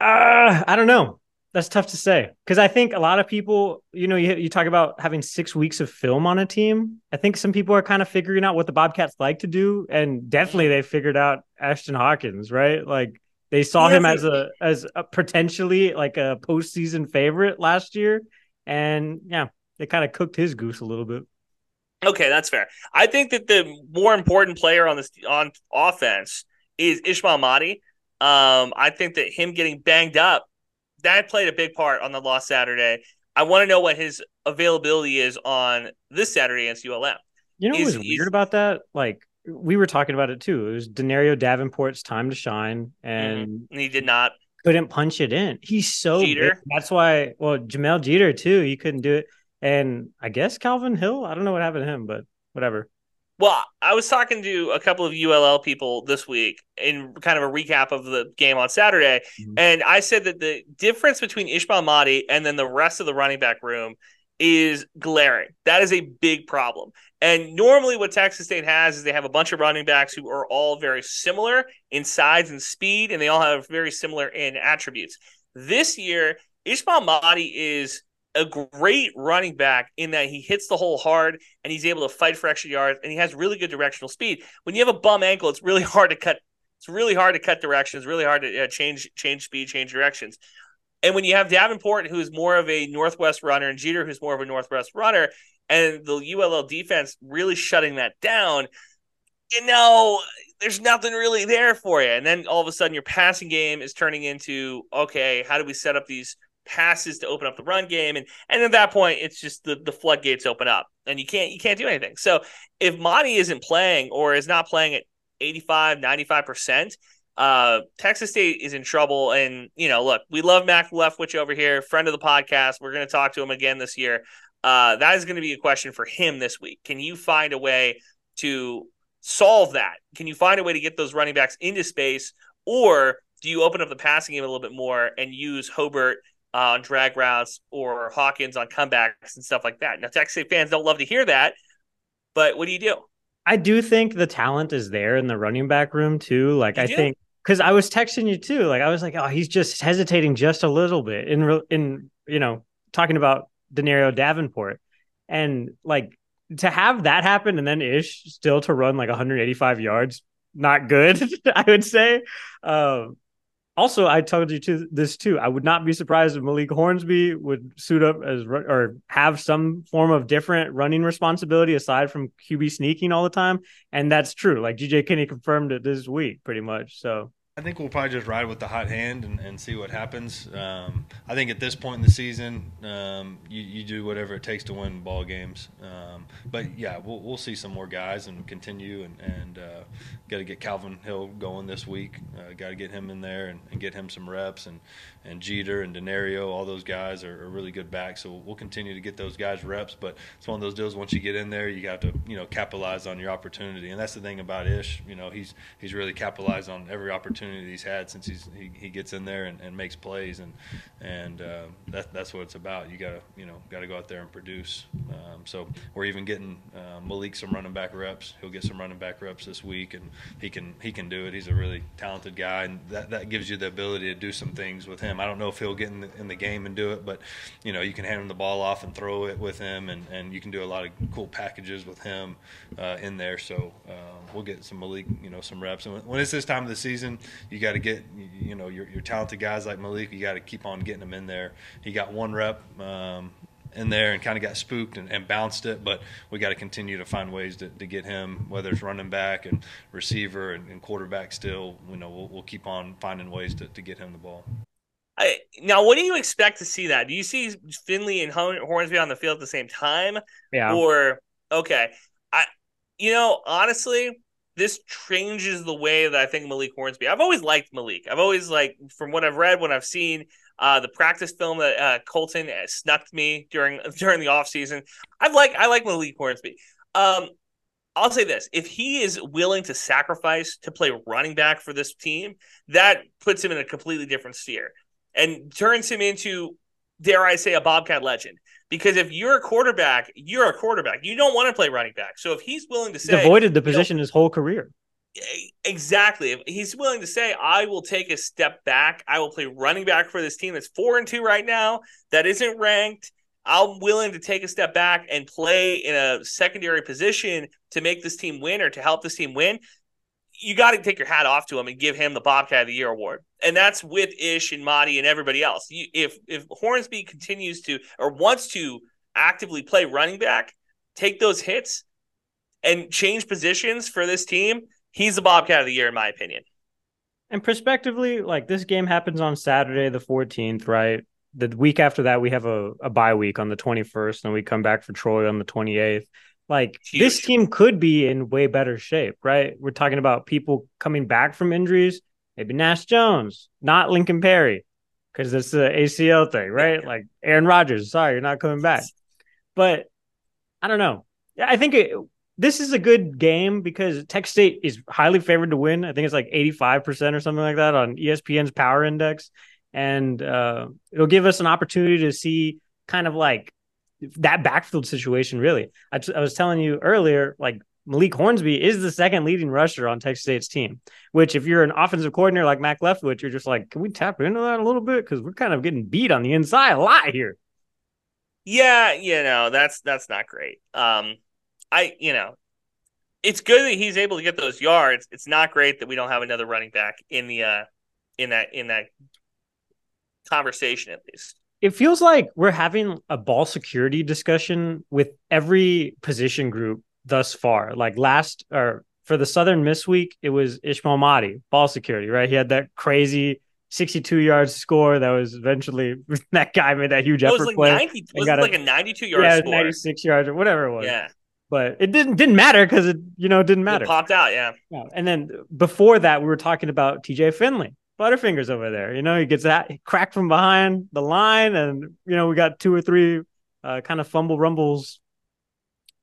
Uh, I don't know. That's tough to say because I think a lot of people, you know, you, you talk about having six weeks of film on a team. I think some people are kind of figuring out what the Bobcats like to do, and definitely they figured out Ashtyn Hawkins, right? Like they saw him as a as a potentially like a postseason favorite last year, and yeah, they kind of cooked his goose a little bit. Okay, that's fair. I think that the more important player on this on offense is Ishmael Mahdi. Um, I think that him getting banged up that played a big part on the lost Saturday. I want to know what his availability is on this Saturday against ULM. You know what was weird about that? Like we were talking about it too. It was Denario Davenport's time to shine, and, mm-hmm. and he did not couldn't punch it in. He's so. That's why. Well, Jahmyl Jeter too. He couldn't do it, and I guess Calvin Hill. I don't know what happened to him, but whatever. Well, I was talking to a couple of ULL people this week in kind of a recap of the game on Saturday, mm-hmm. and I said that the difference between Ishmael Mahdi and then the rest of the running back room is glaring. That is a big problem. And normally, what Texas State has is they have a bunch of running backs who are all very similar in size and speed, and they all have very similar in attributes. This year, Ishmael Mahdi is a great running back in that he hits the hole hard and he's able to fight for extra yards and he has really good directional speed. When you have a bum ankle, it's really hard to cut. It's really hard to cut directions. Really hard to uh, change change speed, change directions. And when you have Davenport, who's more of a northwest runner, and Jeter, who's more of a northwest runner, and the ULL defense really shutting that down, you know, there's nothing really there for you. And then all of a sudden, your passing game is turning into okay, how do we set up these passes to open up the run game and and at that point it's just the the floodgates open up and you can't you can't do anything. So if Mahdi isn't playing or is not playing at 85 95% uh Texas State is in trouble and you know look we love Mack Leftwich over here friend of the podcast. We're going to talk to him again this year. Uh that is going to be a question for him this week. Can you find a way to solve that? Can you find a way to get those running backs into space or do you open up the passing game a little bit more and use Uh, on drag routes or Hawkins on comebacks and stuff like that. Now, Texas fans don't love to hear that, but what do you do? I do think the talent is there in the running back room too. Like you I do? think because I was texting you too. Like I was like, oh, he's just hesitating just a little bit in in you know talking about Denario Davenport, and like to have that happen and then Ish still to run like 185 yards, not good. I would say. Um, also, I told you to this too. I would not be surprised if Malik Hornsby would suit up as or have some form of different running responsibility aside from QB sneaking all the time, and that's true. Like GJ Kinne confirmed it this week, pretty much. So I think we'll probably just ride with the hot hand and, and see what happens. Um, I think at this point in the season, um, you, you, do whatever it takes to win ball games. Um, but yeah, we'll, we'll see some more guys and continue and, and uh, got to get Calvin Hill going this week. Uh, got to get him in there and, and, get him some reps and, and Jeter and Denario, all those guys are, are, really good backs. So we'll continue to get those guys reps. But it's one of those deals. Once you get in there, you got to you know capitalize on your opportunity. And that's the thing about Ish. You know he's he's really capitalized on every opportunity he's had since he's he, he gets in there and, and makes plays. And and uh, that, that's what it's about. You got to you know got to go out there and produce. Um, so we're even getting uh, Malik some running back reps. He'll get some running back reps this week, and he can he can do it. He's a really talented guy, and that that gives you the ability to do some things with him him. I don't know if he'll get in the, in the game and do it, but you know you can hand him the ball off and throw it with him, and, and you can do a lot of cool packages with him uh, in there. So uh, we'll get some Malik, you know, some reps. And when it's this time of the season, you got to get you know your, your talented guys like Malik. You got to keep on getting them in there. He got one rep. Um, in there and kind of got spooked and, and bounced it. But we got to continue to find ways to, to, get him, whether it's running back and receiver and, and quarterback. Still, you know, we'll, we'll, keep on finding ways to, to get him the ball. I, now, what do you expect to see that? Do you see Finley and Hornsby on the field at the same time? Yeah. Or okay, I, you know, honestly, this changes the way that I think Malik Hornsby. I've always liked Malik. I've always like, from what I've read, what I've seen, uh, the practice film that uh, Colton snuck me during during the offseason. I've like I like Malik Hornsby. Um, I'll say this: if he is willing to sacrifice to play running back for this team, that puts him in a completely different sphere and turns him into, dare I say, a Bobcat legend. Because if you're a quarterback, you're a quarterback. You don't want to play running back. So if he's willing to say, he's avoided the position know, his whole career. Exactly. If he's willing to say, I will take a step back, I will play running back for this team that's four and two right now, that isn't ranked. I'm willing to take a step back and play in a secondary position to make this team win or to help this team win you got to take your hat off to him and give him the Bobcat of the Year award. And that's with Ish and Mahdi and everybody else. You, if if Hornsby continues to or wants to actively play running back, take those hits, and change positions for this team, he's the Bobcat of the Year in my opinion. And prospectively, like this game happens on Saturday the 14th, right? The week after that, we have a, a bye week on the 21st, and we come back for Troy on the 28th. Like Huge. this team could be in way better shape, right? We're talking about people coming back from injuries, maybe Nash Jones, not Lincoln Pare, because it's the ACL thing, right? Like Aaron Rodgers, sorry, you're not coming back. But I don't know. I think it, this is a good game because Texas State is highly favored to win. I think it's like 85% or something like that on ESPN's power index. And uh, it'll give us an opportunity to see kind of like that backfield situation, really. I, I was telling you earlier, like Malik Hornsby is the second leading rusher on Texas State's team. Which, if you're an offensive coordinator like Mack Leftwich, you're just like, can we tap into that a little bit because we're kind of getting beat on the inside a lot here. Yeah, you know that's that's not great. Um, I you know, it's good that he's able to get those yards. It's not great that we don't have another running back in the uh in that in that conversation at least it feels like we're having a ball security discussion with every position group thus far. Like last or for the Southern Miss week, it was Ishmael Mahdi, ball security, right? He had that crazy 62 yards score that was eventually that guy made that huge effort it was like play. 90, was got like a 92 yard yeah, score. 96 yards or whatever it was. Yeah. But it didn't didn't matter because it you know it didn't matter. It popped out, yeah. yeah. And then before that, we were talking about TJ Finley Butterfingers over there. You know, he gets that crack from behind the line, and you know we got two or three uh, kind of fumble rumbles.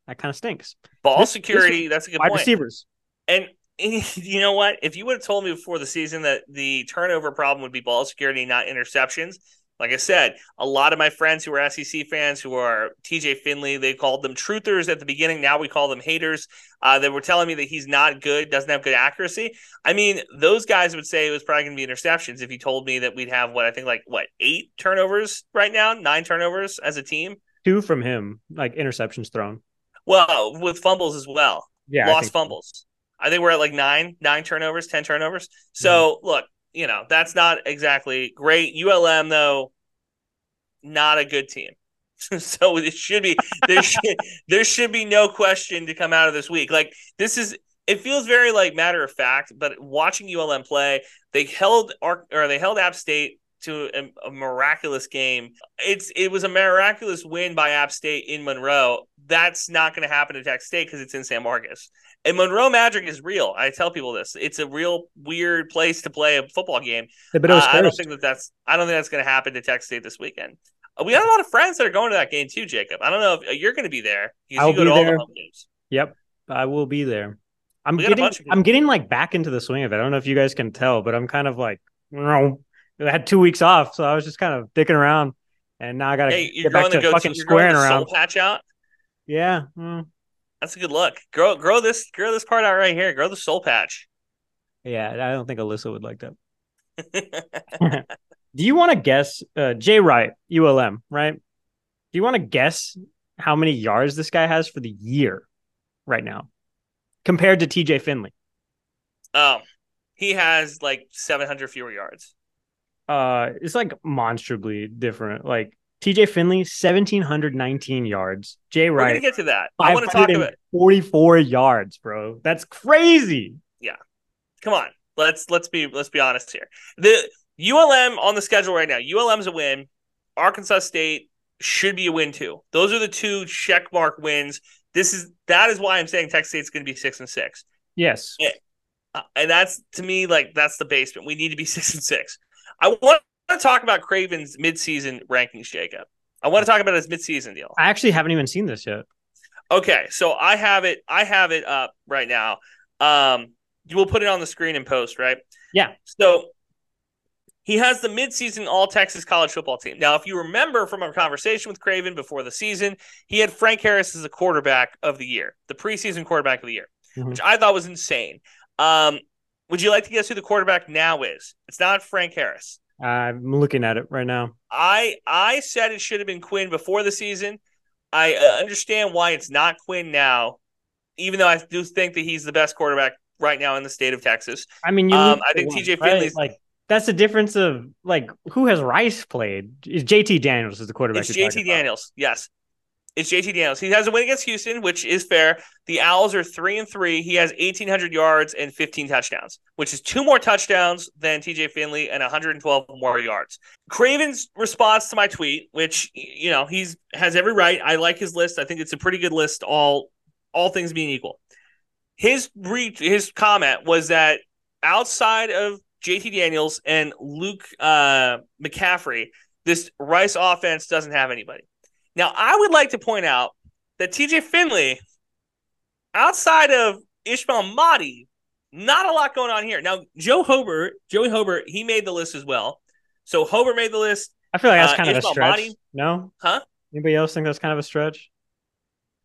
That kind of stinks. Ball this, security. This, that's a good wide point. receivers. And, and you know what? If you would have told me before the season that the turnover problem would be ball security, not interceptions, like I said, a lot of my friends who are SEC fans, who are TJ Finley, they called them truthers at the beginning. Now we call them haters. Uh, they were telling me that he's not good, doesn't have good accuracy. I mean, those guys would say it was probably going to be interceptions if you told me that we'd have what I think like what eight turnovers right now, nine turnovers as a team. Two from him, like interceptions thrown. Well, with fumbles as well. Yeah, lost I fumbles. So. I think we're at like nine, nine turnovers, ten turnovers. So mm-hmm. look, you know, that's not exactly great. ULM though, not a good team. so it should be there should there should be no question to come out of this week. Like this is it feels very like matter of fact. But watching ULM play, they held or they held App State to a, a, miraculous game. It's it was a miraculous win by App State in Monroe. That's not going to happen to Texas State because it's in San Marcos. And Monroe Magic is real. I tell people this. It's a real weird place to play a football game. Yeah, but uh, I don't think that that's I don't think that's going to happen to Texas State this weekend. Uh, we got a lot of friends that are going to that game too, Jakob. I don't know if uh, you're going to be there. I'll be there. Yep, I will be there. I'm getting I'm getting like back into the swing of it. I don't know if you guys can tell, but I'm kind of like, know, I had two weeks off, so I was just kind of dicking around, and now I got to get back to, fucking to, squaring around. patch out. Yeah, mm. that's a good look. Grow, grow this, grow this part out right here. Grow the soul patch. Yeah, I don't think Alyssa would like that. Do you want to guess, uh, Jay Wright, ULM, right? Do you want to guess how many yards this guy has for the year right now compared to TJ Finley? Um, he has like 700 fewer yards uh it's like monstrably different. Like TJ Finley, 1719 yards. Jay Wright. We're gonna get to that. I want to talk about 44 yards, bro. That's crazy. Yeah. Come on. Let's let's be let's be honest here. The ULM on the schedule right now. ULM's a win. Arkansas State should be a win too. Those are the two check mark wins. This is that is why I'm saying Texas State's going to be six and six. Yes, and, uh, and that's to me like that's the basement. We need to be six and six. I want to talk about Craven's midseason rankings, Jakob. I want to talk about his midseason deal. I actually haven't even seen this yet. Okay, so I have it. I have it up right now. Um, you will put it on the screen and post, right? Yeah. So he has the midseason All Texas college football team. Now, if you remember from our conversation with Craven before the season, he had Frank Harris as the quarterback of the year, the preseason quarterback of the year, mm-hmm. which I thought was insane. Um, would you like to guess who the quarterback now is? It's not Frank Harris. I'm looking at it right now. I I said it should have been Quinn before the season. I uh, understand why it's not Quinn now, even though I do think that he's the best quarterback right now in the state of Texas. I mean, um, I think TJ Finley's like that's the difference of like who has Rice played? Is JT Daniels is the quarterback? It's JT Daniels. Yes, it's JT Daniels. He has a win against Houston, which is fair. The Owls are three and three. He has eighteen hundred yards and fifteen touchdowns, which is two more touchdowns than TJ Finley and one hundred and twelve more yards. Craven's response to my tweet, which you know he's has every right. I like his list. I think it's a pretty good list. All all things being equal, his re- his comment was that outside of JT Daniels and Luke uh, McCaffrey, this Rice offense doesn't have anybody. Now, I would like to point out that TJ Finley, outside of Ishmael Mahdi, not a lot going on here. Now, Joe Hobert, Joey Hobert, he made the list as well. So Hobert made the list. I feel like that's uh, kind uh, of Ishmael a stretch. Mahdi, no? Huh? Anybody else think that's kind of a stretch?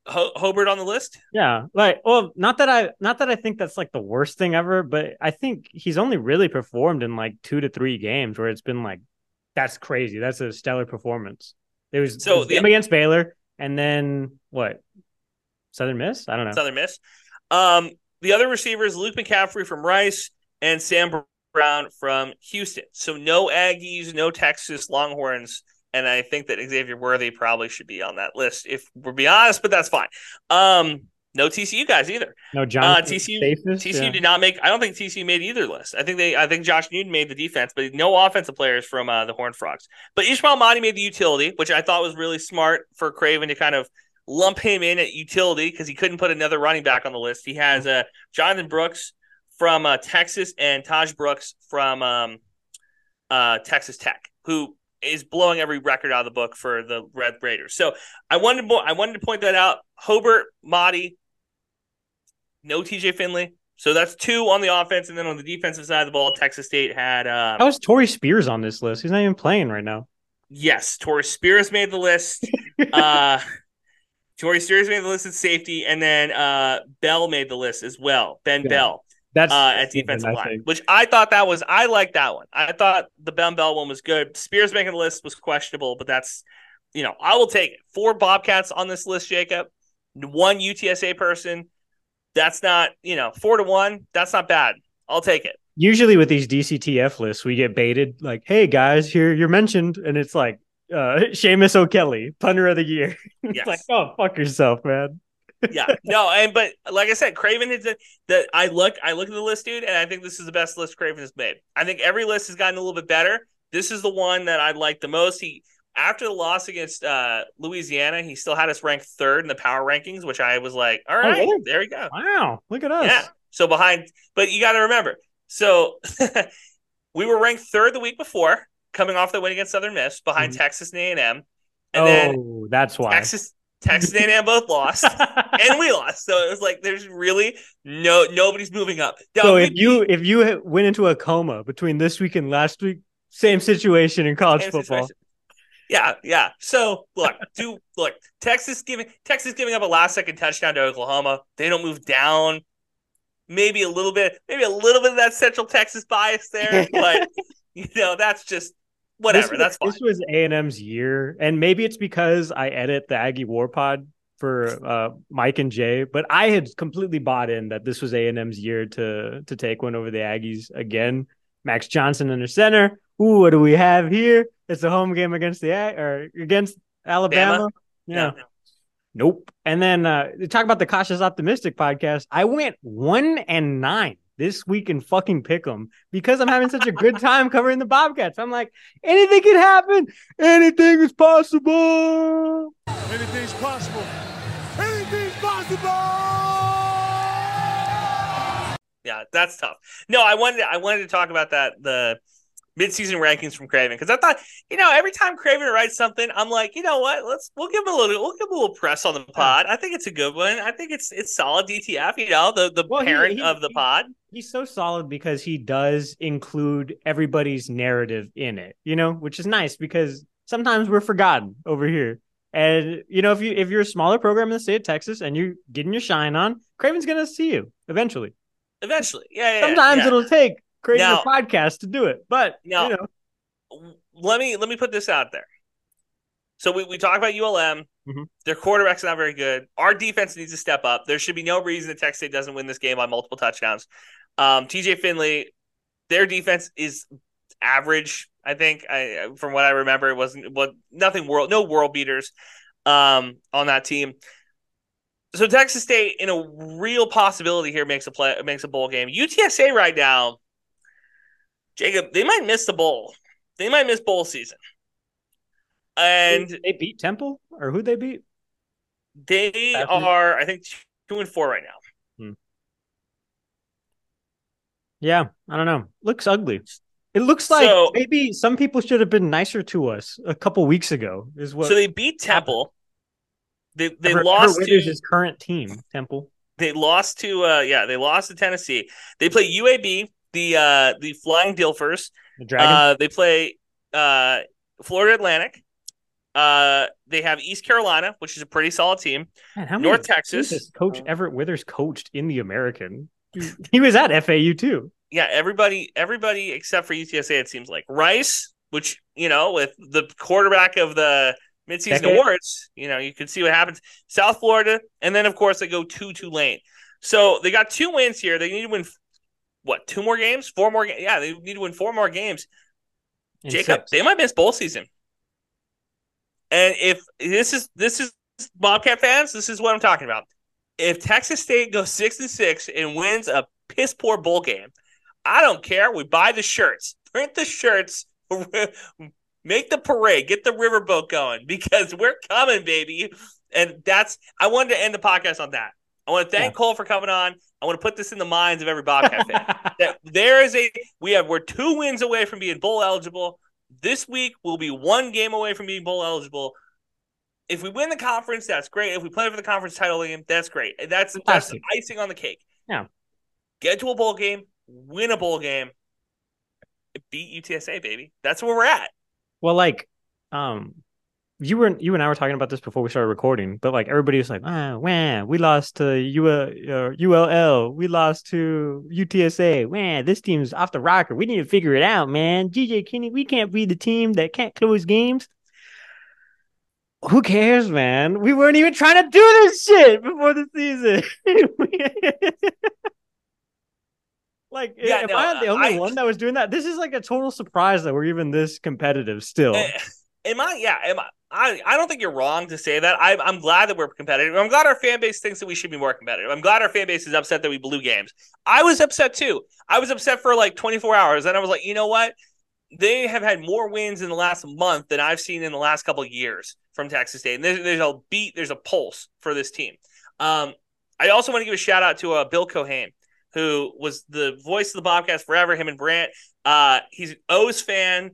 Ho- Hobert on the list? Yeah, like well, not that I not that I think that's like the worst thing ever, but I think he's only really performed in like two to three games where it's been like that's crazy. That's a stellar performance. There was so the, game against Baylor, and then what? Southern Miss? I don't know. Southern Miss. Um, the other receivers: Luke McCaffrey from Rice and Sam Brown from Houston. So no Aggies, no Texas Longhorns, and I think that Xavier Worthy probably should be on that list if we're being honest, but that's fine. Um, no TCU guys either. No John. Uh, TCU. Safest, TCU yeah. did not make. I don't think TCU made either list. I think they. I think Josh Newton made the defense, but no offensive players from uh, the Horned Frogs. But Ishmael Mahdi made the utility, which I thought was really smart for Craven to kind of lump him in at utility because he couldn't put another running back on the list. He has uh, Jonathan Brooks from uh, Texas and Tahj Brooks from um, uh, Texas Tech, who is blowing every record out of the book for the Red Raiders. So I wanted to, I wanted to point that out. Hobert, Mahdi, no TJ Finley. So that's two on the offense, and then on the defensive side of the ball, Texas State had. Uh, How is Torrey Spears on this list? He's not even playing right now. Yes, Torrey Spears made the list. uh, Torrey Spears made the list at safety, and then uh, Bell made the list as well. Ben yeah. Bell. That's uh, at defensive line, which I thought that was I like that one. I thought the Ben Bell one was good. Spears making the list was questionable, but that's you know I will take it. Four Bobcats on this list, Jakob. One UTSA person, that's not, you know, four to one. That's not bad. I'll take it. Usually with these DCTF lists, we get baited like, hey guys, here you're mentioned. And it's like uh Seamus O'Kelly, punter of the year. it's yes. like, oh fuck yourself, man. yeah, no, and but like I said, Craven is the I look I look at the list, dude, and I think this is the best list Craven has made. I think every list has gotten a little bit better. This is the one that I like the most. He after the loss against uh, Louisiana, he still had us ranked third in the power rankings, which I was like, all right, really? there you go. Wow, look at us. Yeah. So behind, but you got to remember. So we were ranked third the week before, coming off the win against Southern Miss, behind Mhm. Texas and A and M, oh, and then that's why. Texas, Texas and A and M both lost, and we lost. So it was like there's really no nobody's moving up. Now, so if you if you went into a coma between this week and last week, same situation in college Same football. situation. Yeah, yeah. So look, do look Texas giving Texas giving up a last second touchdown to Oklahoma. They don't move down. Maybe a little bit, maybe a little bit of that Central Texas bias there, but you know that's just whatever. That's fine. This was A and M's year, and maybe it's because I edit the Aggie War Pod for uh, Mike and Jay, but I had completely bought in that this was A and M's year to to take one over the Aggies again. Max Johnson in the center. Ooh, what do we have here? It's a home game against the Ag- or against Alabama. Bama? Yeah. Nope. And then uh talk about the cautious optimistic podcast. I went one and nine this week in fucking pick'em because I'm having such a good time covering the Bobcats. I'm like, anything can happen. Anything is possible. Anything's possible. Anything's possible. Yeah, that's tough. No, I wanted I wanted to talk about that the midseason rankings from Craven because I thought you know every time Craven writes something, I'm like, you know what? Let's we'll give him a little we'll give him a little press on the pod. I think it's a good one. I think it's it's solid DTF. You know the the Well, he- parent he- of the he- pod. He's so solid because he does include everybody's narrative in it, you know, which is nice because sometimes we're forgotten over here. And you know, if you if you're a smaller program in the state of Texas and you're getting your shine on, Craven's gonna see you eventually. Eventually, yeah. yeah Sometimes yeah. it'll take creating Now- a podcast to do it, but Now- you know, let me let me put this out there. So we, we talk about ULM. Mhm. Their quarterback's not very good. Our defense needs to step up. There should be no reason that Texas State doesn't win this game by multiple touchdowns. Um, TJ Finley, their defense is average. I think I, from what I remember, it wasn't what nothing world, no world beaters um, on that team. So Texas State, in a real possibility here, makes a play, makes a bowl game. UTSA right now, Jakob, they might miss the bowl. They might miss bowl season. And they beat Temple or who they beat? they are, I think, two and four right now. Hmm. Yeah, I don't know. Looks ugly. It looks like So- maybe some people should have been nicer to us a couple weeks ago. Is what so they beat Temple. They they lost to his current team, Temple. they lost to uh yeah they lost to Tennessee. They play UAB the uh the Flying Dilfers. The Dragon. Uh, they play uh Florida Atlantic. Uh, they have East Carolina, which is a pretty solid team. Man, how North Texas. Coach Everett Withers coached in the American. He, he was at FAU too. yeah, everybody, everybody except for UTSA, it seems like Rice, which you know, with the quarterback of the midseason Decade. awards, you know, you can see what happens. South Florida, and then of course they go to Tulane. So they got two wins here. They need to win what two more games, four more. Ga- yeah, they need to win four more games. in Jakob, six. they might miss bowl season. And if this is this is Bobcat fans, this is what I'm talking about. If Texas State goes six and six and wins a piss poor bowl game, I don't care. We buy the shirts, print the shirts, make the parade, get the riverboat going because we're coming, baby. And that's I wanted to end the podcast on that. I want to thank Yeah. Kole for coming on. I want to put this in the minds of every Bobcat fan that there is a we have we're two wins away from being bowl eligible. This week we'll be one game away from being bowl eligible. If we win the conference, that's great. If we play for the conference title game, that's great. That's that's Fantastic. icing on the cake. Yeah. Get to a bowl game, win a bowl game, beat UTSA, baby. That's where we're at. Well, like, um, you were you and I were talking about this before we started recording, but like everybody was like, ah, wah, we lost to uh, ULL, we lost to UTSA. Man, this team's off the rocker. We need to figure it out, man. GJ Kinne, we can't be the team that can't close games. Who cares, man? We weren't even trying to do this shit before the season. like, Yeah, am no, I the only I- one that was doing that? This is like a total surprise that we're even this competitive still. Eh, Am I? Yeah. Am I? I, I don't think you're wrong to say that. I, I'm glad that we're competitive. I'm glad our fan base thinks that we should be more competitive. I'm glad our fan base is upset that we blew games. I was upset too. I was upset for like 24 hours, and I was like, you know what? They have had more wins in the last month than I've seen in the last couple of years from Texas State. And there's, there's a beat, there's a pulse for this team. Um, I also want to give a shout out to uh, Bill Cohane, who was the voice of the Bobcats forever. Him and Brant. Uh, he's an O's fan.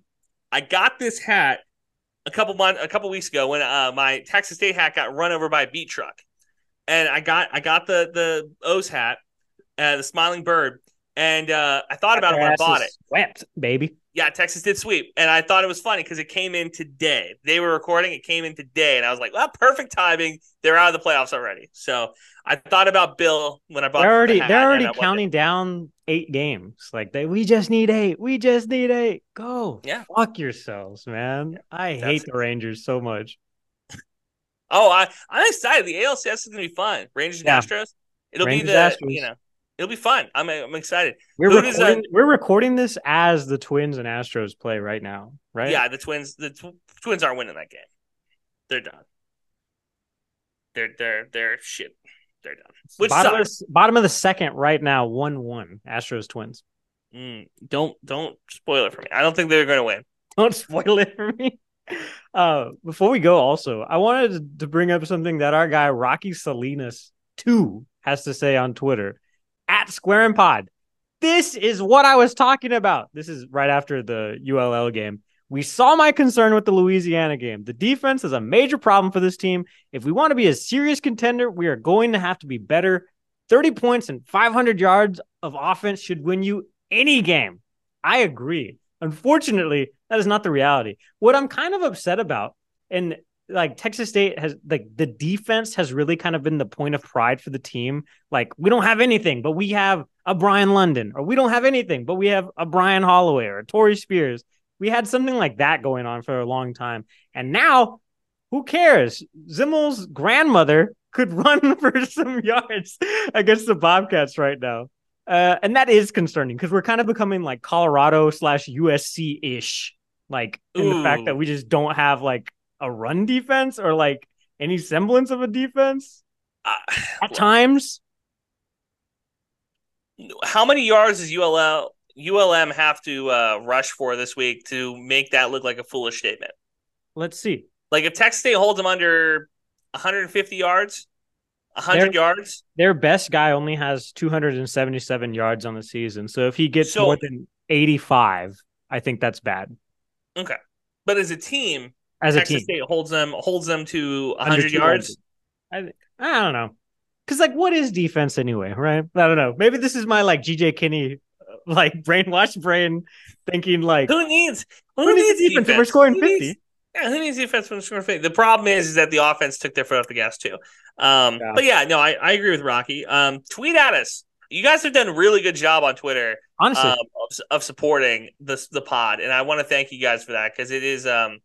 I got this hat a couple months, a couple weeks ago when uh, my Texas State hat got run over by a beat truck, and I got I got the the O's hat, uh, the smiling bird, and uh, I thought about it when I bought it. Swept, baby. Yeah, Texas did sweep, and I thought it was funny because it came in today. They were recording; it came in today, and I was like, "Well, perfect timing. They're out of the playoffs already." So I thought about Bill when I bought. They're already the they're already counting down eight games. Like they, we just need eight. We just need eight. Go. Yeah. Fuck yourselves, man. I hate the Rangers so much. Oh, I I'm excited. The ALCS is gonna be fun. Rangers Yeah. and Astros. It'll Rangers, be the Astros. you know it'll be fun. I'm I'm excited. We're Who recording, we're recording this as the Twins and Astros play right now, right? Yeah, the Twins the tw- Twins aren't winning that game. They're done. They're they're they're shit. They're done. Which bottom of, the, bottom of the second right now, one one. Astros Twins. Mm, don't don't spoil it for me. I don't think they're going to win. Don't spoil it for me. Uh, before we go, also, I wanted to- to bring up something that our guy Rocky Salinas two has to say on Twitter at Square and Pod. This is what I was talking about. This is right after the ULL game. We saw my concern with the Louisiana game. The defense is a major problem for this team. If we want to be a serious contender, we are going to have to be better. 30 points and 500 yards of offense should win you any game. I agree. Unfortunately, that is not the reality. What I'm kind of upset about, and like Texas State has, like the defense has really kind of been the point of pride for the team. Like we don't have anything, but we have a Brian London, or we don't have anything, but we have a Brian Holloway or a Torrey Spears. We had something like that going on for a long time. And now, who cares? Zimmel's grandmother could run for some yards against the Bobcats right now. Uh, and that is concerning because we're kind of becoming like Colorado slash USC ish, like in the fact that we just don't have like a run defense or like any semblance of a defense Uh, at times. how many yards does ULL ULM have to uh, rush for this week to make that look like a foolish statement? Let's see. Like if Texas State holds them under 150 yards, 100 They're- yards, Their best guy only has 277 yards on the season. So if he gets So- more than 85, I think that's bad okay. But as a team, as a Texas team. State holds them holds them to Under 100 yards. 200. I, I don't know. Because, like, what is defense anyway, right? I don't know. Maybe this is my, like, GJ Kinne, uh, like, brainwashed brain thinking, like, Who needs who, who needs defense if we're scoring Who 50? needs- yeah, who needs defense when we're scoring 50? The problem is, is that the offense took their foot off the gas too. Um, Yeah. But yeah, no, I, I agree with Rocky. Um, tweet at us. You guys have done a really good job on Twitter Honestly, um, of, of supporting the the pod, and I want to thank you guys for that because it is um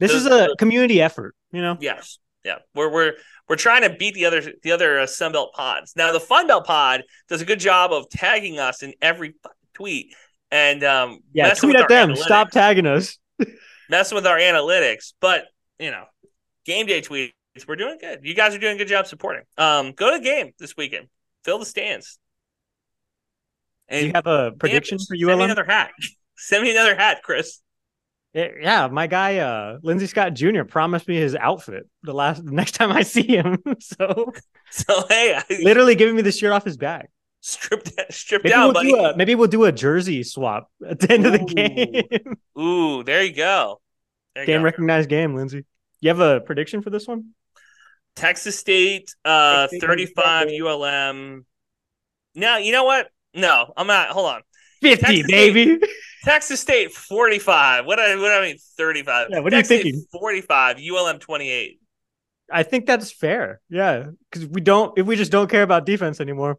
this the- is a community effort, you know? yes yeah we're we're we're trying to beat the other the other uh, Sunbelt pods. Now the Funbelt pod does a good job of tagging us in every tweet and um Yeah, tweet with at them. analytics. Stop tagging us. messing with our analytics, but you know, game day tweets, we're doing good. You guys are doing a good job supporting. Um, go to the game this weekend, fill the stands. Do And you have a prediction for Send me ULM? another hat. Send me another hat, Chris. Yeah, yeah, my guy, uh, Lindsey Scott Jr. promised me his outfit the last the next time I see him. so So hey, I literally giving me the shirt off his back. stripped stripped Maybe down, we'll buddy. do a maybe we'll do a jersey swap at the end of the game. Ooh, there you go. There you game go. recognized game, Lindsey. You have a prediction for this one? Texas State, uh, Texas State, 35 Texas ULM. No, you know what? No, I'm not. Hold on. 50, Texas baby. Texas State 45. What I, what I mean 35? Yeah, what are you Texas State thinking? 45, ULM 28. I think that's fair. Yeah, because we don't if we just don't care about defense anymore.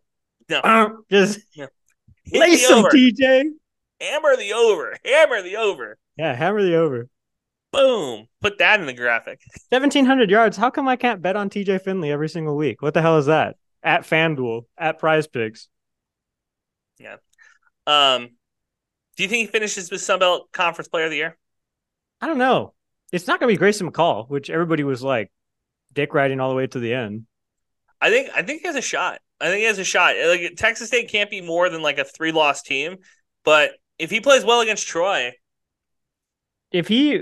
No. Just lace the them. TJ. Hammer the over. Hammer the over. Yeah, hammer the over. Boom. Put that in the graphic. Seventeen hundred yards. How come I can't bet on TJ Finley every single week? What the hell is that? At FanDuel, at Prize Picks. Yeah. Um, do you think he finishes with Sunbelt Conference Player of the Year? I don't know. It's not going to be Grayson McCall, which everybody was like dick riding all the way to the end. I think I think he has a shot. I think he has a shot. Like Texas State can't be more than like a three loss team, but if he plays well against Troy, if he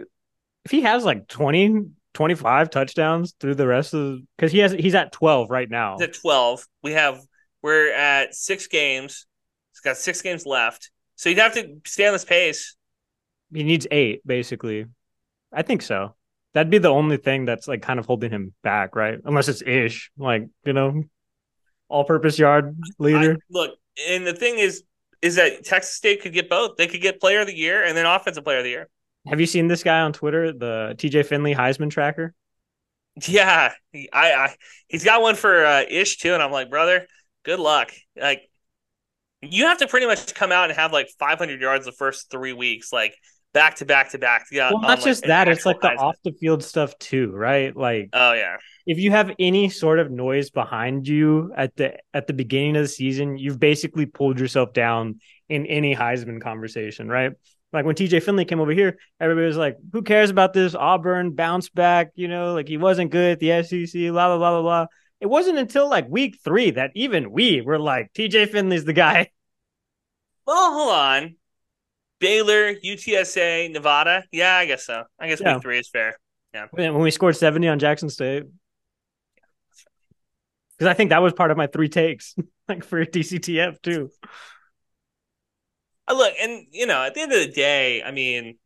if he has like 20 25 touchdowns through the rest of because he has he's at 12 right now. He's at 12. We have we're at six games. He's got six games left. So you'd have to stay on this pace. He needs eight, basically. I think so. That'd be the only thing that's like kind of holding him back, right? Unless it's ish, like, you know, all purpose yard leader. I, look, and the thing is, is that Texas State could get both. They could get player of the year and then offensive player of the year. Have you seen this guy on Twitter, the TJ Finley Heisman tracker? Yeah, I, I he's got one for uh, Ish too, and I'm like, brother, good luck. Like, you have to pretty much come out and have like 500 yards the first three weeks, like back to back to back. Yeah, well, not just like, that; it's like the off the field stuff too, right? Like, oh yeah, if you have any sort of noise behind you at the at the beginning of the season, you've basically pulled yourself down in any Heisman conversation, right? Like when TJ Finley came over here, everybody was like, "Who cares about this Auburn bounce back?" You know, like he wasn't good at the SEC. Blah blah blah blah blah. It wasn't until like week three that even we were like, "TJ Finley's the guy." Well, hold on. Baylor, UTSA, Nevada. Yeah, I guess so. I guess yeah. week three is fair. Yeah. When we scored seventy on Jackson State, because I think that was part of my three takes, like for DCTF too I look, and you know, at the end of the day, I mean,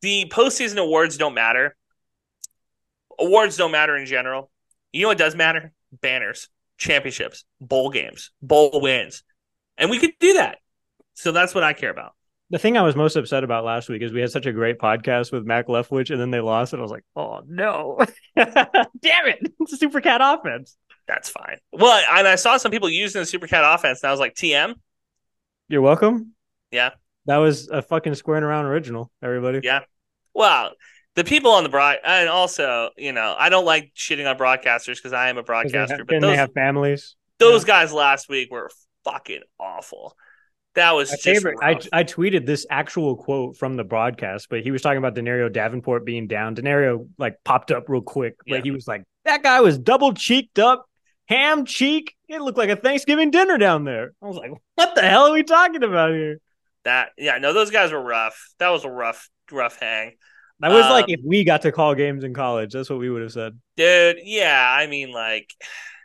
the postseason awards don't matter. Awards don't matter in general. You know what does matter? Banners, championships, bowl games, bowl wins. And we could do that. So that's what I care about. The thing I was most upset about last week is we had such a great podcast with Mack Leftwich and then they lost and I was like, oh no. Damn it. It's a super cat offense. That's fine. Well, and I saw some people using the super cat offense and I was like, TM, you're welcome. Yeah. That was a fucking squaring around original, everybody. Yeah. Well, the people on the broad, and also, you know, I don't like shitting on broadcasters because I am a broadcaster. Have, but those, they have families. Those yeah. guys last week were fucking awful. That was My favorite. I, I tweeted this actual quote from the broadcast, but he was talking about Denario Davenport being down. Denario like popped up real quick. Like he was like, that guy was double cheeked up, ham cheek. It looked like a Thanksgiving dinner down there. I was like, what the hell are we talking about here? That yeah, no, those guys were rough. That was a rough, rough hang. That was um, like if we got to call games in college. That's what we would have said, dude. Yeah, I mean, like,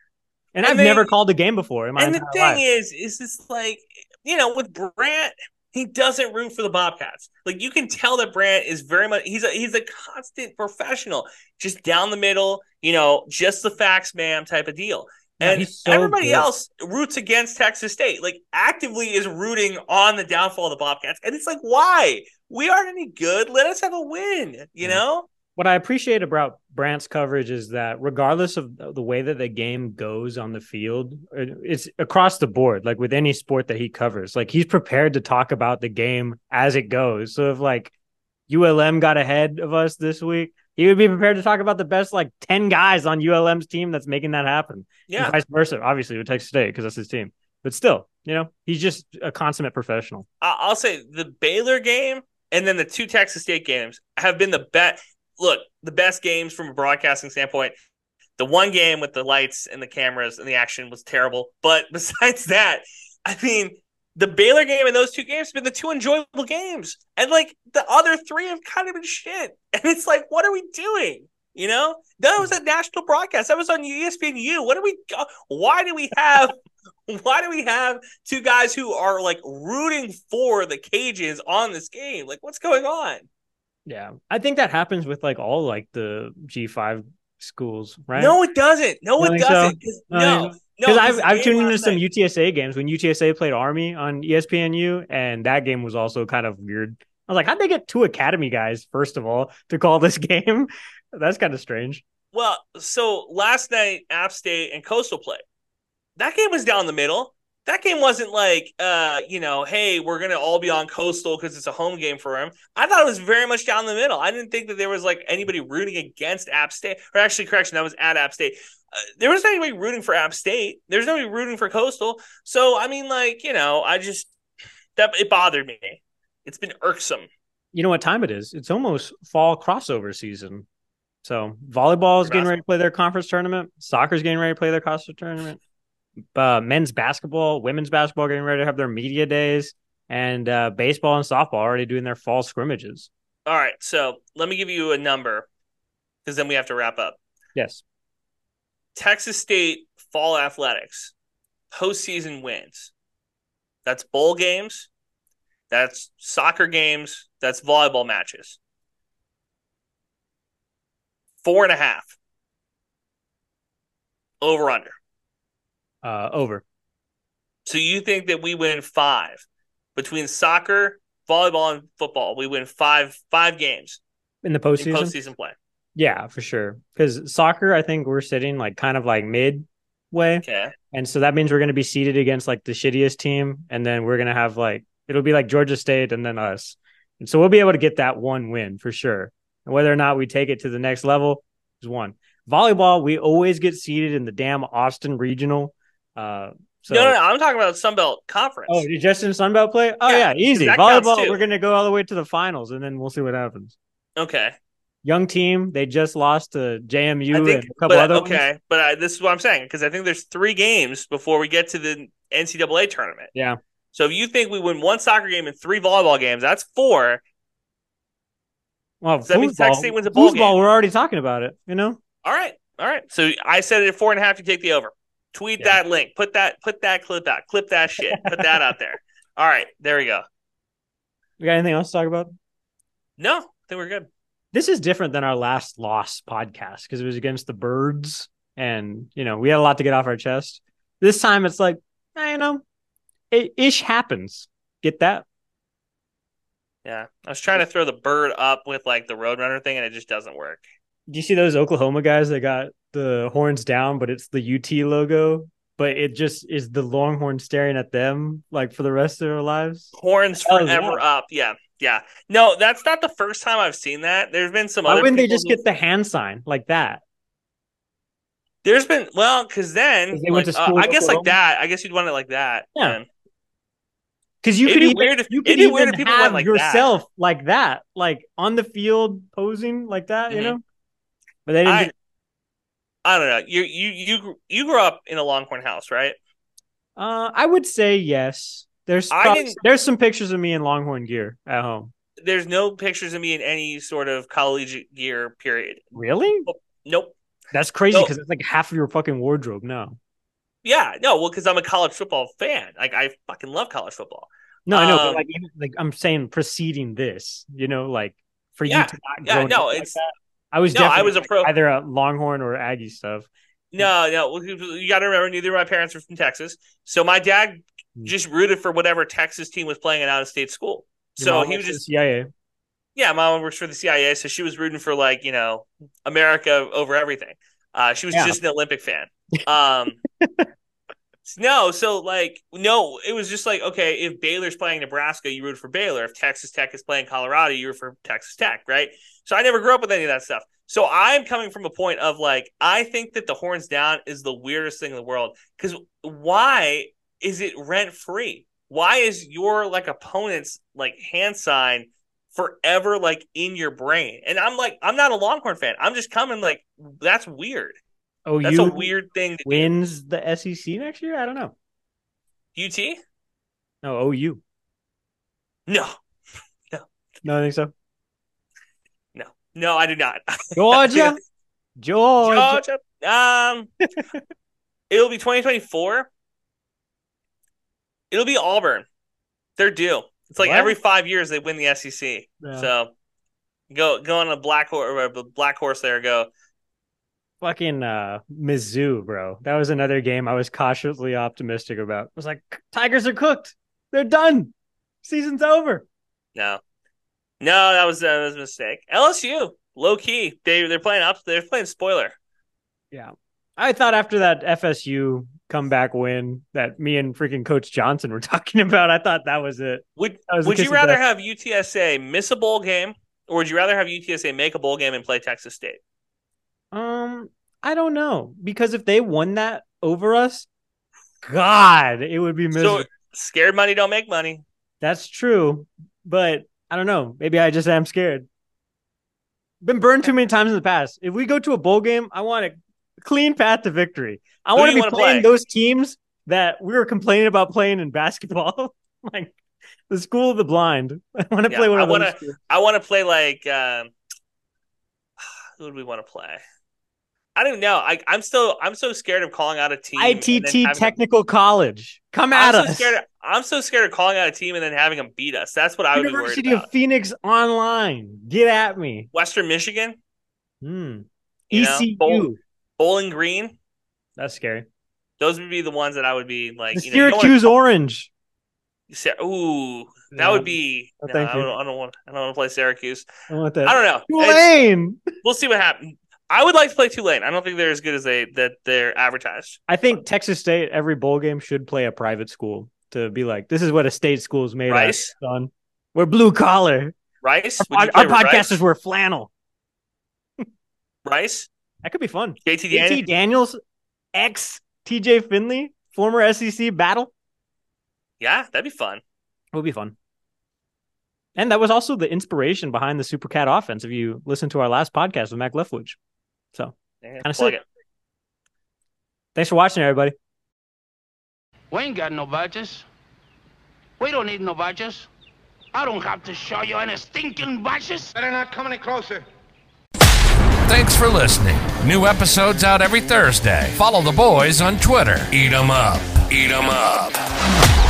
and, I've never called a game before. and the thing life. is, is this like, you know, with Brant, he doesn't root for the Bobcats. Like you can tell that Brant is very much he's a he's a constant professional, just down the middle, you know, just the facts, ma'am, type of deal and so everybody good. else roots against Texas State, like actively is rooting on the downfall of the Bobcats. And it's like, why? We aren't any good. Let us have a win, you know? What I appreciate about Brant's coverage is that regardless of the way that the game goes on the field, it's across the board, like with any sport that he covers. Like he's prepared to talk about the game as it goes. So if like ULM got ahead of us this week, he would be prepared to talk about the best like 10 guys on ULM's team that's making that happen. Yeah. And vice versa, obviously, with Texas State because that's his team. But still, you know, he's just a consummate professional. I'll say the Baylor game and then the two Texas State games have been the best. Look, the best games from a broadcasting standpoint. The one game with the lights and the cameras and the action was terrible. But besides that, I mean, the Baylor game and those two games have been the two enjoyable games. And like the other three have kind of been shit. And it's like, what are we doing? You know, that was a national broadcast. That was on ESPNU. What do we? Why do we have? why do we have two guys who are like rooting for the cages on this game? Like, what's going on? Yeah, I think that happens with like all like the G five schools, right? No, it doesn't. No, it doesn't. So? No, because no, I've I've tuned into some UTSA games when UTSA played Army on ESPNU, and that game was also kind of weird. I was like, how'd they get two Academy guys first of all to call this game? That's kind of strange. Well, so last night App State and Coastal played. That game was down the middle. That game wasn't like, uh, you know, hey, we're gonna all be on Coastal because it's a home game for him. I thought it was very much down the middle. I didn't think that there was like anybody rooting against App State, or actually, correction, that was at App State. Uh, there was anybody rooting for App State. There's nobody rooting for Coastal. So I mean, like, you know, I just that it bothered me. It's been irksome. You know what time it is? It's almost fall crossover season. So volleyball is getting ready to play their conference tournament. Soccer's getting ready to play their conference tournament. Uh, men's basketball, women's basketball getting ready to have their media days, and uh, baseball and softball already doing their fall scrimmages. All right, so let me give you a number because then we have to wrap up. Yes. Texas State fall athletics postseason wins. That's bowl games, that's soccer games, that's volleyball matches. Four and a half. Over under. Uh, over. So you think that we win five between soccer, volleyball, and football? We win five five games in the in postseason. postseason play. Yeah, for sure. Because soccer, I think we're sitting like kind of like midway. Okay. And so that means we're going to be seated against like the shittiest team. And then we're going to have like, it'll be like Georgia State and then us. And so we'll be able to get that one win for sure. And whether or not we take it to the next level is one. Volleyball, we always get seated in the damn Austin regional. Uh, so, no, no, no, I'm talking about Sun Belt Conference. Oh, you just in Sunbelt play? Oh, Yeah, yeah, easy. Volleyball, we're going to go all the way to the finals and then we'll see what happens. okay. Young team, they just lost to JMU I and a couple but other okay, ones. but I, this is what I'm saying because I think there's three games before we get to the NCAA tournament. Yeah. So if you think we win one soccer game and three volleyball games, that's four. Well, Does that means Texas State wins a foosball, game? we're already talking about it, you know? All right, all right. So I said it at four and a half. You take the over. Tweet Yeah. that link. Put that. Put that clip out. Clip that shit. Put that out there. All right, there we go. We got anything else to talk about? No, I think we're good. This is different than our last loss podcast because it was against the birds and, you know, we had a lot to get off our chest. This time it's like, eh, you know, it, ish happens. Get that? Yeah, I was trying to throw the bird up with like the Roadrunner thing, and it just doesn't work. Do you see those Oklahoma guys that got the horns down, but it's the UT logo, but it just is the Longhorn staring at them like for the rest of their lives? Horns Oh, yeah. forever up. Yeah, yeah. No, that's not the first time I've seen that. There's been some Why other. wouldn't they just who- get the hand sign like that? There's been well, because then 'Cause they went like, to uh, I guess like Oklahoma? that. I guess you'd want it like that. Yeah. Because you It'd could be even, weird if- you could be even weird if people have went like that. yourself like that, like on the field posing like that, you Mhm. know. But they didn't. I, do- I don't know. You you you you grew up in a Longhorn house, right? uh, I would say yes. There's I there's some pictures of me in Longhorn gear at home. There's no pictures of me in any sort of collegiate gear. Period. Really? Nope. That's crazy because it's like half of your fucking wardrobe now. Yeah, no. Well, because I'm a college football fan. Like I fucking love college football. No, I know, but Um, like, even, like I'm saying, preceding this, you know, like for Yeah, you to not yeah, no, like it's- that. I was No, I was a pro- either a Longhorn or Aggie stuff. No, no. You got to remember, neither of my parents were from Texas, so my dad Hmm. just rooted for whatever Texas team was playing at out of state school. Your So he was works for the just CIA. yeah. My mom works for the CIA, so she was rooting for like you know America over everything. Uh, she was Yeah. just an Olympic fan. Um, no, so like no, it was just like okay, if Baylor's playing Nebraska, you root for Baylor. If Texas Tech is playing Colorado, you root for Texas Tech, right? So I never grew up with any of that stuff. So I'm coming from a point of like I think that the horns down is the weirdest thing in the world because why is it rent free? Why is your like opponent's like hand sign forever like in your brain? And I'm like, I'm not a Longhorn fan. I'm just coming like that's weird. Oh, That's a weird thing wins the SEC next year? I don't know. UT? No, OU. No, No, I think so. no, no. I do not. Georgia, Georgia. Georgia. Um, it'll be 2024. It'll be Auburn. They're due. It's like What? every five years they win the SEC. Yeah. So go go on a black horse, black horse. There, go. Fucking uh, Mizzou, bro. That was another game I was cautiously optimistic about. I was like, Tigers are cooked. They're done. Season's over. No, no, that was that was a mistake. LSU, low key. They they're playing up. They're playing spoiler. Yeah. I thought after that FSU comeback win that me and freaking Coach Johnson were talking about, I thought that was it. Would was Would you rather have UTSA miss a bowl game, or would you rather have UTSA make a bowl game and play Texas State? Um, I don't know because if they won that over us, God, it would be miserable. So scared money don't make money. That's true, but I don't know. Maybe I just am scared. Been burned too many times in the past. If we go to a bowl game, I want a clean path to victory. I Who want to be playing play? those teams that we were complaining about playing in basketball, like the school of the blind. I want to Yeah, play one I of wanna- those. I want to play like um, who would we want to play? I don't know. I, I'm still I'm so scared of calling out a team. ITT having Technical College. Come I'm at so us. scared. Of, I'm so scared of calling out a team and then having them beat us. That's what I would be worried University about. of Phoenix Online. Get at me. Western Michigan, Hmm. Know, ECU. Bowl- Bowling Green. That's scary. Those would be the ones that I would be like. The you know, don't wanna Syracuse Orange. Ooh, that Yeah. would be. Oh, no, thank I, you. don't, I don't want. I don't want to play Syracuse. I want that. I don't know. Tulane. we'll see what happens. I would like to play Tulane. I don't think they're as good as they that they're advertised. I think Texas State every bowl game should play a private school to be like, this is what a state school is made Rice? of, son. We're blue collar. Rice. Our, our podcasters Rice? were flannel. Rice. That could be fun. JT JT Daniels. Daniels, ex TJ Finley, former SEC battle. Yeah, that'd be fun. It would be fun. And that was also the inspiration behind the Supercat offense. If you listen to our last podcast with Mack Leftwich. So Kinda sick. it. thanks for watching, everybody. We ain't got no badges. We don't need no badges. I don't have to show you any stinking badges. Better not come any closer. Thanks for listening. New episodes out every Thursday. Follow the boys on Twitter. Eat 'em up. Eat 'em up.